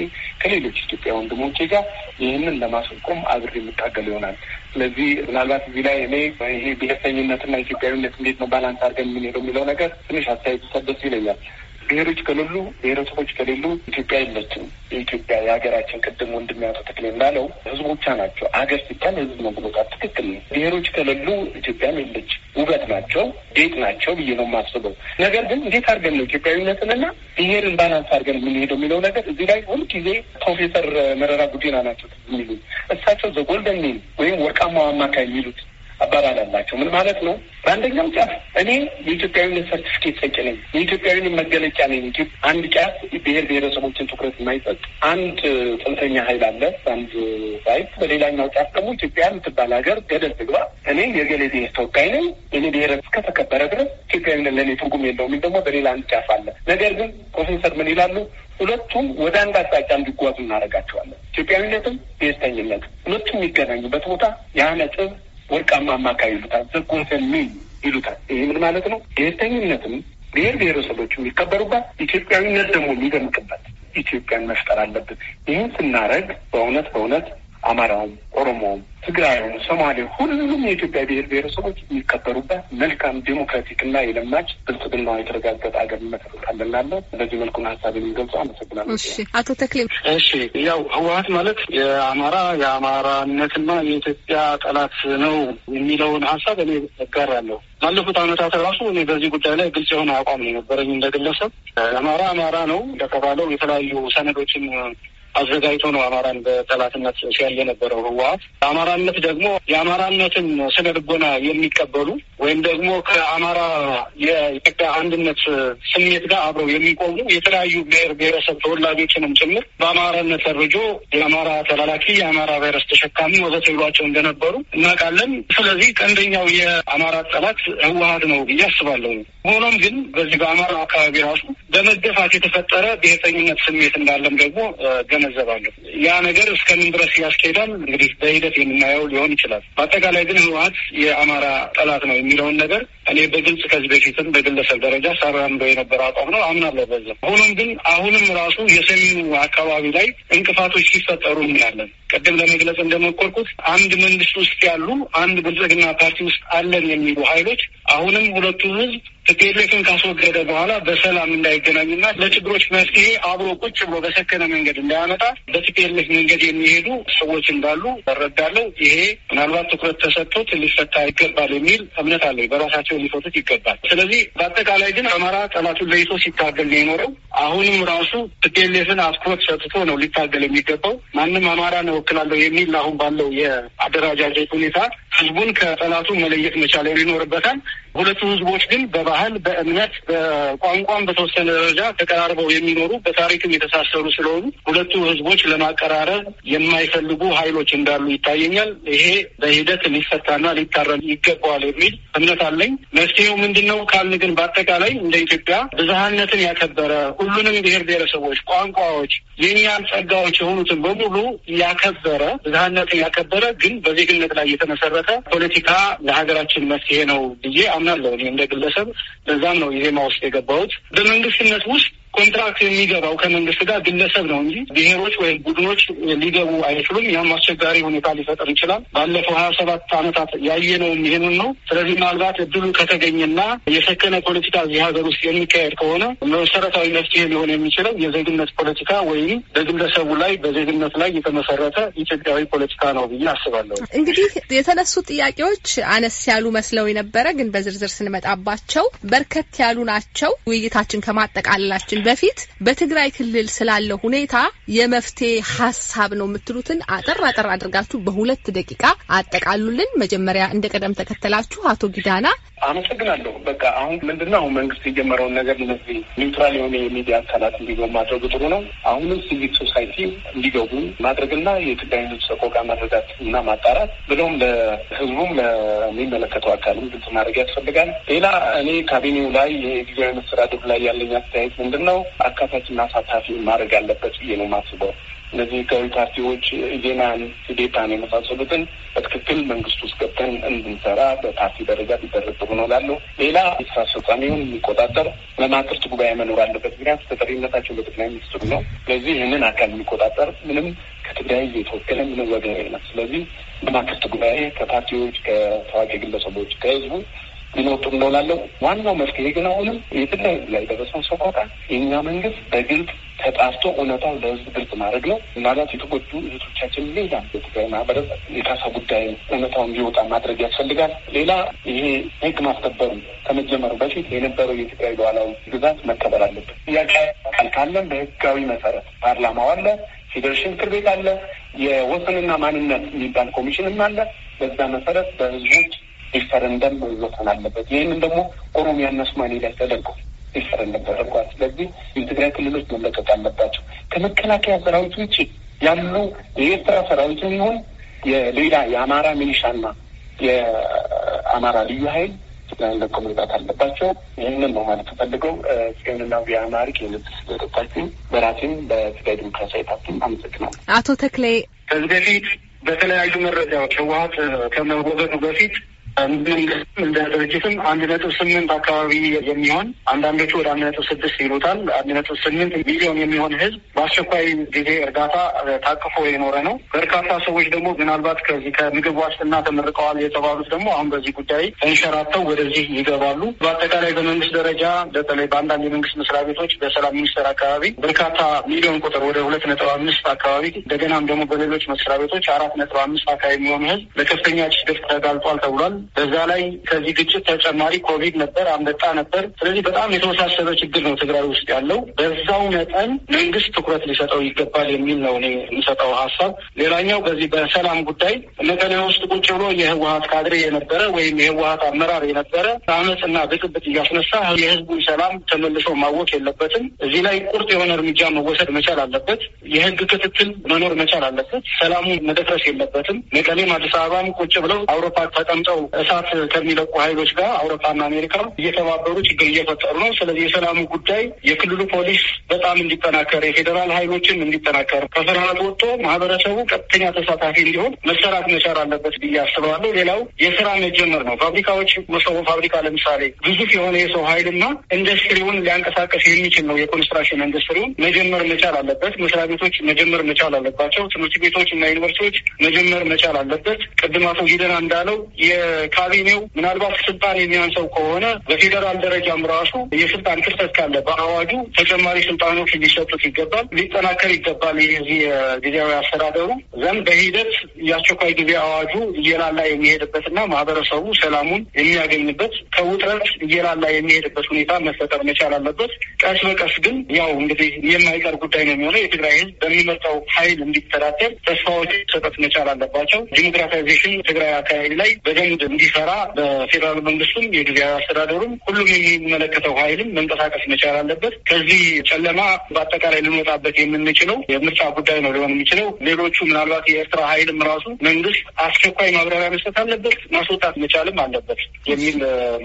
Speaker 3: ከሌሎች ኢትዮጵያ ወንድሞቼ ጋር ይህንን ለማስቆም አብሬ የምታገል ይሆናል። ስለዚህ ምናልባት እዚህ ላይ እኔ ይሄ ብሔርተኝነትና ኢትዮጵያዊነት እንዴት ነው balance አድርገን የምንሄደው የሚለው ነገር ትንሽ አስተያየት ሰደስ ይለኛል። ብሔሮች ከሌሉ ብሔረሰቦች ከሌሉ ኢትዮጵያ የለችም። የኢትዮጵያ የሀገራችን ቅድም ወንድም ተክሌ እንዳለው ህዝቦቿ ናቸው። አገር ሲባል ህዝብ ነው ብሎታል። ትክክል ነው። ብሔሮች ከሌሉ ኢትዮጵያም የለች። ውበት ናቸው፣ ጌጥ ናቸው ብዬ ነው የማስበው። ነገር ግን እንዴት አድርገን ነው ኢትዮጵያዊነትንና ብሔርን balance አድርገን የምንሄደው የሚለው ነገር እዚህ ላይ ሁልጊዜ ፕሮፌሰር መረራ ጉዲና ናቸው የሚሉ እሳቸው the golden ወይም ወርቃማው አማካይ የሚሉት አባባል አላቸው። ምን ማለት ነው? በአንደኛው ጫፍ እኔ የኢትዮጵያዊነት ሰርቲፊኬት ሰጭ ነኝ፣ የኢትዮጵያዊነት መገለጫ ነኝ። አንድ ጫፍ ብሔር ብሔረሰቦችን ትኩረት የማይሰጥ አንድ ጽንፈኛ ኃይል አለ በአንድ side፣ በሌላኛው ጫፍ ደግሞ ኢትዮጵያ የምትባል ሀገር ገደል ትግባ፣ እኔ የእገሌ ብሔር ተወካይ ነኝ፣ እኔ ብሔር እስከተከበረ ድረስ ኢትዮጵያዊነት ለእኔ ትርጉም የለውም ደግሞ በሌላ አንድ ጫፍ አለ። ነገር ግን ፕሮፌሰር ምን ይላሉ? ሁለቱም ወደ አንድ አቅጣጫ እንዲጓዙ እናደርጋቸዋለን። ኢትዮጵያዊነትም ብሔርተኝነትም ሁለቱም የሚገናኙበት ቦታ ያ ነጥብ ወርቃማ አማካይ ይሉታል። ዘጎንሰን ሚን ይሉታል። ይህ ምን ማለት ነው? ብሔርተኝነትም ብሔር ብሔረሰቦች የሚከበሩባት፣ ኢትዮጵያዊነት ደግሞ የሚደምቅበት ኢትዮጵያን መፍጠር አለብን። ይህን ስናደርግ በእውነት በእውነት አማራውም፣ ኦሮሞውም፣ ትግራዩም፣ ሶማሌ ሁሉም የኢትዮጵያ ብሔር ብሔረሰቦች የሚከበሩበት መልካም ዴሞክራቲክ እና የለማች ብልጽግና የተረጋገጠ ሀገር ላለን በዚህ መልኩን ሀሳብ የሚገልጸው አመሰግናለሁ።
Speaker 2: እሺ፣ አቶ ተክሌ
Speaker 4: እሺ፣ ያው ህወሀት ማለት የአማራ የአማራነትና የኢትዮጵያ ጠላት ነው የሚለውን ሀሳብ እኔ እጋራለሁ። ባለፉት ዓመታት ራሱ እኔ በዚህ ጉዳይ ላይ ግልጽ የሆነ አቋም ነው የነበረኝ እንደግለሰብ። አማራ አማራ ነው እንደተባለው የተለያዩ ሰነዶችን አዘጋጅቶ ነው አማራን በጠላትነት ሲያል የነበረው ህወሀት። አማራነት ደግሞ የአማራነትን ስነ ልቦና የሚቀበሉ ወይም ደግሞ ከአማራ የኢትዮጵያ አንድነት ስሜት ጋር አብረው የሚቆሙ የተለያዩ ብሔር ብሔረሰብ ተወላጆችንም ጭምር በአማራነት ፈርጆ የአማራ ተላላኪ፣ የአማራ ቫይረስ ተሸካሚ ወዘተ ብሏቸው እንደነበሩ እናውቃለን። ስለዚህ ቀንደኛው የአማራ ጠላት ህወሀት ነው ብዬ አስባለሁ። ሆኖም ግን በዚህ በአማራ አካባቢ ራሱ በመገፋት የተፈጠረ ብሔርተኝነት ስሜት እንዳለም ደግሞ ገነዘባለሁ። ያ ነገር እስከምን ድረስ ያስኬዳል እንግዲህ በሂደት የምናየው ሊሆን ይችላል። በአጠቃላይ ግን ህወሀት የአማራ ጠላት ነው የሚለውን ነገር እኔ በግልጽ ከዚህ በፊትም በግለሰብ ደረጃ ሳራምደው የነበረ አቋም ነው፣ አምናለሁ በዛ። ሆኖም ግን አሁንም ራሱ የሰሜኑ አካባቢ ላይ እንቅፋቶች ሲፈጠሩ እናያለን። ቅድም ለመግለጽ እንደሞከርኩት አንድ መንግስት ውስጥ ያሉ አንድ ብልጽግና ፓርቲ ውስጥ አለን የሚሉ ሀይሎች አሁንም ሁለቱ ህዝብ TPLF ን ካስወገደ በኋላ በሰላም እንዳይገናኙና ለችግሮች መፍትሄ አብሮ ቁጭ ብሎ በሰከነ መንገድ እንዳያመጣ በ TPLF መንገድ የሚሄዱ ሰዎች እንዳሉ እረዳለሁ። ይሄ ምናልባት ትኩረት ተሰጥቶት ሊፈታ ይገባል የሚል እምነት አለኝ። በራሳቸው ሊፈቱት ይገባል። ስለዚህ በአጠቃላይ ግን አማራ ጠላቱን ለይቶ ሲታገል ነው የኖረው። አሁንም ራሱ ቲፒኤልኤፍን አትኩሮት ሰጥቶ ነው ሊታገል የሚገባው። ማንም አማራን እወክላለሁ የሚል አሁን ባለው የአደረጃጀት ሁኔታ ህዝቡን ከጠላቱ መለየት መቻል ይኖርበታል። ሁለቱ ህዝቦች ግን በባህል፣ በእምነት፣ በቋንቋም በተወሰነ ደረጃ ተቀራርበው የሚኖሩ በታሪክም የተሳሰሩ ስለሆኑ ሁለቱ ህዝቦች ለማቀራረብ የማይፈልጉ ኃይሎች እንዳሉ ይታየኛል። ይሄ በሂደት ሊፈታና ሊታረም ይገባዋል የሚል እምነት አለኝ። መፍትሄው ምንድን ነው ካልን ግን በአጠቃላይ እንደ ኢትዮጵያ ብዝሃነትን ያከበረ ሁሉንም ብሔር ብሔረሰቦች፣ ቋንቋዎች፣ የእኛን ጸጋዎች የሆኑትን በሙሉ ያከበረ ብዝሃነትን ያከበረ ግን በዜግነት ላይ የተመሰረተ ፖለቲካ ለሀገራችን መፍትሄ ነው ብዬ አምናለሁ። እኔ እንደ ግለሰብ በዛም ነው ኢዜማ ውስጥ የገባሁት። በመንግስትነት ውስጥ contract የሚገባው ከመንግስት ጋር ግለሰብ ነው እንጂ ብሔሮች ወይም ቡድኖች ሊገቡ አይችሉም። ያም አስቸጋሪ ሁኔታ ሊፈጠር ይችላል። ባለፈው ሀያ ሰባት ዓመታት ያየነውም ይህንን ነው። ስለዚህ ምናልባት እድሉ ከተገኘና የሰከነ ፖለቲካ እዚህ ሀገር ውስጥ የሚካሄድ ከሆነ መሰረታዊ መፍትሄ ሊሆን የሚችለው የዜግነት ፖለቲካ ወይም በግለሰቡ ላይ በዜግነት ላይ የተመሰረተ ኢትዮጵያዊ ፖለቲካ ነው ብዬ አስባለሁ።
Speaker 2: እንግዲህ የተነሱ ጥያቄዎች አነስ ያሉ መስለው የነበረ ግን በዝርዝር ስንመጣባቸው በርከት ያሉ ናቸው። ውይይታችን ከማጠቃለላችን በፊት በትግራይ ክልል ስላለው ሁኔታ የመፍትሄ ሀሳብ ነው የምትሉትን አጠር አጠር አድርጋችሁ በሁለት ደቂቃ አጠቃሉልን። መጀመሪያ እንደ ቅደም ተከተላችሁ አቶ ጊዳና።
Speaker 3: አመሰግናለሁ። በቃ አሁን ምንድነው አሁን መንግስት የጀመረውን ነገር እነዚህ neutral የሆነ የሚዲያ አካላት እንዲገቡ ማድረጉ ጥሩ ነው። አሁንም civic society እንዲገቡ ማድረግና የትግራይ ህዝብ ሰቆቃ ማድረጋት እና ማጣራት ብለውም ለህዝቡም ለሚመለከተው አካልም ግልጽ ማድረግ ያስፈልጋል። ሌላ እኔ ካቢኔው ላይ የጊዜያዊ መስተዳድሩ ላይ ያለኝ አስተያየት ምንድን ነው አካታችና አሳታፊ ማድረግ አለበት ብዬ ነው የማስበው። እነዚህ ህጋዊ ፓርቲዎች ኢዜማን፣ ኢዴፓን የመሳሰሉትን በትክክል መንግስት ውስጥ ገብተን እንድንሰራ በፓርቲ ደረጃ ቢደረግ ጥሩ ነው እላለሁ። ሌላ የስራ አስፈጻሚውን የሚቆጣጠር መማክርት ጉባኤ መኖር አለበት። ምክንያት ተጠሪነታቸው በጠቅላይ ሚኒስትሩ ነው። ስለዚህ ይህንን አካል የሚቆጣጠር ምንም ከትግራይ የተወከለ ምንም ወገን የለም። ስለዚህ መማክርት ጉባኤ ከፓርቲዎች፣ ከታዋቂ ግለሰቦች፣ ከህዝቡ ሊኖጡ እንደሆናለው ዋናው መፍትሄ ግን አሁንም የትግራይ ላይ ደረሰው ሰቆቃ የእኛ መንግስት በግልጽ ተጣርቶ እውነታው ለህዝብ ግልጽ ማድረግ ነው። ምናልባት የተጎዱ እህቶቻችን ሌላ የትግራይ ማህበረሰብ የካሳ ጉዳይ እውነታውን እንዲወጣ ማድረግ ያስፈልጋል። ሌላ ይሄ ህግ ማስከበሩ ከመጀመሩ በፊት የነበረው የትግራይ ሉዓላዊ ግዛት መከበር አለበት። ጥያቄ ቃል ካለን በህጋዊ መሰረት ፓርላማው አለ፣ ፌዴሬሽን ምክር ቤት አለ፣ የወሰንና ማንነት የሚባል ኮሚሽንም አለ። በዛ መሰረት በህዝቦች ሪፈረንደም መወሰን አለበት። ይህንን ደግሞ ኦሮሚያና ሶማሌ ላይ ተደርጎ ሪፈረንደም ተደርጓል። ስለዚህ የትግራይ ክልሎች መለቀቅ አለባቸው። ከመከላከያ ሰራዊት ውጭ ያሉ የኤርትራ ሰራዊትም ይሁን የሌላ የአማራ ሚሊሻና የአማራ ልዩ ኃይል ትግራይን ለቀው መውጣት አለባቸው። ይህንን ነው ማለት ተፈልገው ጽዮንና ቢያማሪክ የንብስ ስለጠጣችሁ በራሴም በትግራይ ዲሞክራሲያዊ ፓርቲም አመሰግናለሁ።
Speaker 2: አቶ ተክሌ
Speaker 4: ከዚህ በፊት በተለያዩ መረጃዎች ህወሀት ከመወገዱ በፊት እንደ ድርጅትም አንድ ነጥብ ስምንት አካባቢ የሚሆን አንዳንዶቹ ወደ አንድ ነጥብ ስድስት ይሉታል። አንድ ነጥብ ስምንት ሚሊዮን የሚሆን ህዝብ በአስቸኳይ ጊዜ እርዳታ ታቅፎ የኖረ ነው። በርካታ ሰዎች ደግሞ ምናልባት ከዚህ ከምግብ ዋስትና ተመርቀዋል የተባሉት ደግሞ አሁን በዚህ ጉዳይ ተንሸራተው ወደዚህ ይገባሉ። በአጠቃላይ በመንግስት ደረጃ በተለይ በአንዳንድ የመንግስት መስሪያ ቤቶች በሰላም ሚኒስቴር አካባቢ በርካታ ሚሊዮን ቁጥር ወደ ሁለት ነጥብ አምስት አካባቢ እንደገናም ደግሞ በሌሎች መስሪያ ቤቶች አራት ነጥብ አምስት አካባቢ የሚሆን ህዝብ ለከፍተኛ ችግር ተጋልጧል ተብሏል። በዛ ላይ ከዚህ ግጭት ተጨማሪ ኮቪድ ነበር፣ አንበጣ ነበር። ስለዚህ በጣም የተወሳሰበ ችግር ነው ትግራይ ውስጥ ያለው። በዛው መጠን መንግስት ትኩረት ሊሰጠው ይገባል የሚል ነው እኔ የሚሰጠው ሀሳብ። ሌላኛው በዚህ በሰላም ጉዳይ መቀሌ ውስጥ ቁጭ ብሎ የህወሀት ካድሬ የነበረ ወይም የህወሀት አመራር የነበረ አመፅና ብጥብጥ እያስነሳ የህዝቡን ሰላም ተመልሶ ማወቅ የለበትም። እዚህ ላይ ቁርጥ የሆነ እርምጃ መወሰድ መቻል አለበት። የህግ ክትትል መኖር መቻል አለበት። ሰላሙ መደፍረስ የለበትም። መቀሌም አዲስ አበባም ቁጭ ብለው አውሮፓ ተቀምጠው እሳት ከሚለቁ ኃይሎች ጋር አውሮፓና አሜሪካ እየተባበሩ ችግር እየፈጠሩ ነው። ስለዚህ የሰላሙ ጉዳይ የክልሉ ፖሊስ በጣም እንዲጠናከር፣ የፌዴራል ኃይሎችም እንዲጠናከር፣ ከፍርሃት ወጥቶ ማህበረሰቡ ቀጥተኛ ተሳታፊ እንዲሆን መሰራት መቻል አለበት ብዬ አስባለሁ። ሌላው የስራ መጀመር ነው። ፋብሪካዎች መሰቦ ፋብሪካ ለምሳሌ ግዙፍ የሆነ የሰው ኃይልና ኢንዱስትሪውን ሊያንቀሳቀስ የሚችል ነው። የኮንስትራክሽን ኢንዱስትሪውን መጀመር መቻል አለበት። መስሪያ ቤቶች መጀመር መቻል አለባቸው። ትምህርት ቤቶች እና ዩኒቨርሲቲዎች መጀመር መቻል አለበት። ቅድም አቶ ጊደና እንዳለው የካቢኔው ምናልባት ስልጣን የሚያንሰው ከሆነ በፌዴራል ደረጃም ራሱ የስልጣን ክፍተት ካለ በአዋጁ ተጨማሪ ስልጣኖች ሊሰጡት ይገባል፣ ሊጠናከር ይገባል። የዚህ ጊዜያዊ አስተዳደሩ ዘንድ በሂደት የአስቸኳይ ጊዜ አዋጁ እየላላ የሚሄድበትና ማህበረሰቡ ሰላሙን የሚያገኝበት ከውጥረት እየላላ የሚሄድበት ሁኔታ መፈጠር መቻል አለበት። ቀስ በቀስ ግን ያው እንግዲህ የማይቀር ጉዳይ ነው የሚሆነው። የትግራይ ህዝብ በሚመጣው ኃይል እንዲተዳደር ተስፋዎች ሰጠት መቻል አለባቸው። ዲሞክራታይዜሽን ትግራይ አካባቢ ላይ በደንብ እንዲሰራ በፌዴራል መንግስቱም የጊዜያዊ አስተዳደሩም ሁሉም የሚመለከተው ኃይልም መንቀሳቀስ መቻል አለበት። ከዚህ ጨለማ በአጠቃላይ ልንወጣበት የምንችለው የምርጫ ጉዳይ ነው ሊሆን የሚችለው። ሌሎቹ ምናልባት የኤርትራ ኃይልም ራሱ መንግስት አስቸኳይ ማብራሪያ መስጠት አለበት፣ ማስወጣት መቻልም አለበት የሚል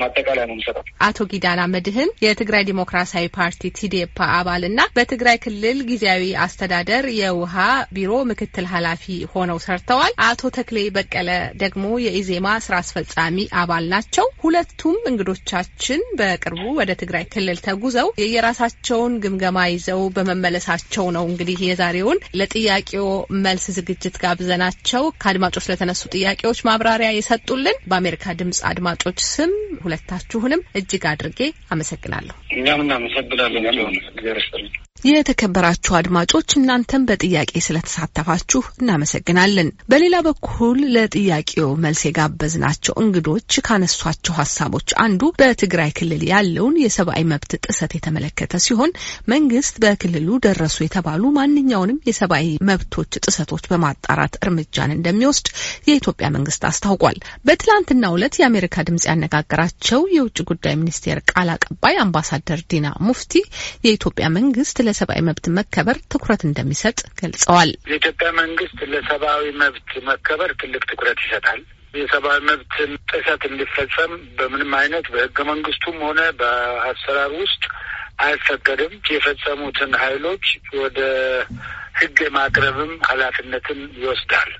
Speaker 4: ማጠቃለያ ነው የሚሰጠው።
Speaker 2: አቶ ጊዳና መድህን የትግራይ ዲሞክራሲያዊ ፓርቲ ቲዴፓ አባል እና በትግራይ ክልል ጊዜያዊ አስተዳደር የውሃ ቢሮ ምክትል ኃላፊ ሆነው ሰርተዋል። አቶ ተክሌ በቀለ ደግሞ የኢዜማ ስራ አስፈጻሚ አባል ናቸው። ሁለቱም እንግዶቻችን በቅርቡ ወደ ትግራይ ክልል ተጉዘው የየራሳቸውን ግምገማ ይዘው በመመለሳቸው ነው እንግዲህ የዛሬውን ለጥያቄው መልስ ዝግጅት ጋብዘናቸው ከአድማጮች ለተነሱ ጥያቄዎች ማብራሪያ የሰጡልን በአሜሪካ ድምጽ አድማጮች ስም ሁለታችሁንም እጅግ አድርጌ አመሰግናለሁ።
Speaker 4: እኛም እናመሰግናለን።
Speaker 2: የተከበራችሁ አድማጮች እናንተም በጥያቄ ስለተሳተፋችሁ እናመሰግናለን። በሌላ በኩል ለጥያቄው መልስ የጋበዝናቸው እንግዶች ካነሷቸው ሀሳቦች አንዱ በትግራይ ክልል ያለውን የሰብአዊ መብት ጥሰት የተመለከተ ሲሆን መንግስት በክልሉ ደረሱ የተባሉ ማንኛውንም የሰብአዊ መብቶች ጥሰቶች በማጣራት እርምጃን እንደሚወስድ የኢትዮጵያ መንግስት አስታውቋል። በትላንትናው ዕለት የአሜሪካ ድምጽ ያነጋገራቸው የውጭ ጉዳይ ሚኒስቴር ቃል አቀባይ አምባሳደር ዲና ሙፍቲ የኢትዮጵያ መንግስት ለሰብአዊ መብት መከበር ትኩረት እንደሚሰጥ ገልጸዋል።
Speaker 5: የኢትዮጵያ መንግስት ለሰብአዊ መብት መከበር ትልቅ ትኩረት ይሰጣል። የሰብአዊ መብትን ጥሰት እንዲፈጸም በምንም አይነት በህገ መንግስቱም ሆነ በአሰራር ውስጥ አይፈቀድም። የፈጸሙትን ኃይሎች ወደ ህግ የማቅረብም ኃላፊነትን ይወስዳል።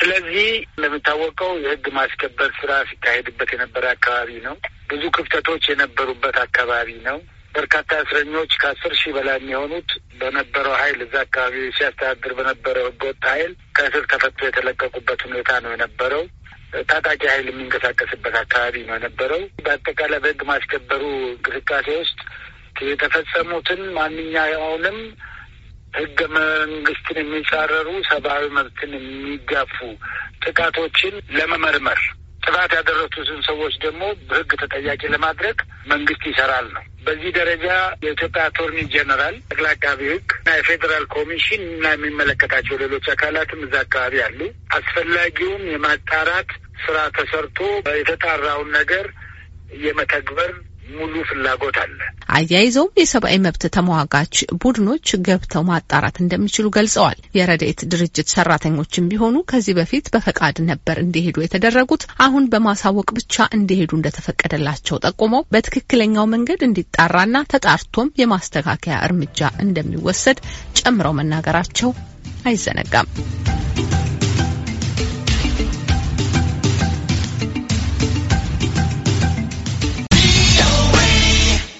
Speaker 5: ስለዚህ እንደሚታወቀው የህግ ማስከበር ስራ ሲካሄድበት የነበረ አካባቢ ነው። ብዙ ክፍተቶች የነበሩበት አካባቢ ነው። በርካታ እስረኞች ከአስር ሺህ በላይ የሚሆኑት በነበረው ኃይል እዛ አካባቢ ሲያስተዳድር በነበረው ህገወጥ ኃይል ከእስር ተፈቶ የተለቀቁበት ሁኔታ ነው የነበረው። ታጣቂ ኃይል የሚንቀሳቀስበት አካባቢ ነው የነበረው። በአጠቃላይ በህግ ማስከበሩ እንቅስቃሴ ውስጥ የተፈጸሙትን ማንኛውንም ህገ መንግስትን የሚጻረሩ ሰብአዊ መብትን የሚጋፉ ጥቃቶችን ለመመርመር ጥፋት ያደረሱትን ሰዎች ደግሞ በህግ ተጠያቂ ለማድረግ መንግስት ይሰራል ነው። በዚህ ደረጃ የኢትዮጵያ አቶርኒ ጀነራል፣ ጠቅላይ አቃቢ ህግ እና የፌዴራል ኮሚሽን እና የሚመለከታቸው ሌሎች አካላትም እዛ አካባቢ አሉ። አስፈላጊውን የማጣራት ስራ ተሰርቶ የተጣራውን ነገር የመተግበር ሙሉ ፍላጎት አለ።
Speaker 2: አያይዘውም የሰብአዊ መብት ተሟጋች ቡድኖች ገብተው ማጣራት እንደሚችሉ ገልጸዋል። የረድኤት ድርጅት ሰራተኞችም ቢሆኑ ከዚህ በፊት በፈቃድ ነበር እንዲሄዱ የተደረጉት። አሁን በማሳወቅ ብቻ እንዲሄዱ እንደተፈቀደላቸው ጠቁመው በትክክለኛው መንገድ እንዲጣራና ተጣርቶም የማስተካከያ እርምጃ እንደሚወሰድ ጨምረው መናገራቸው አይዘነጋም።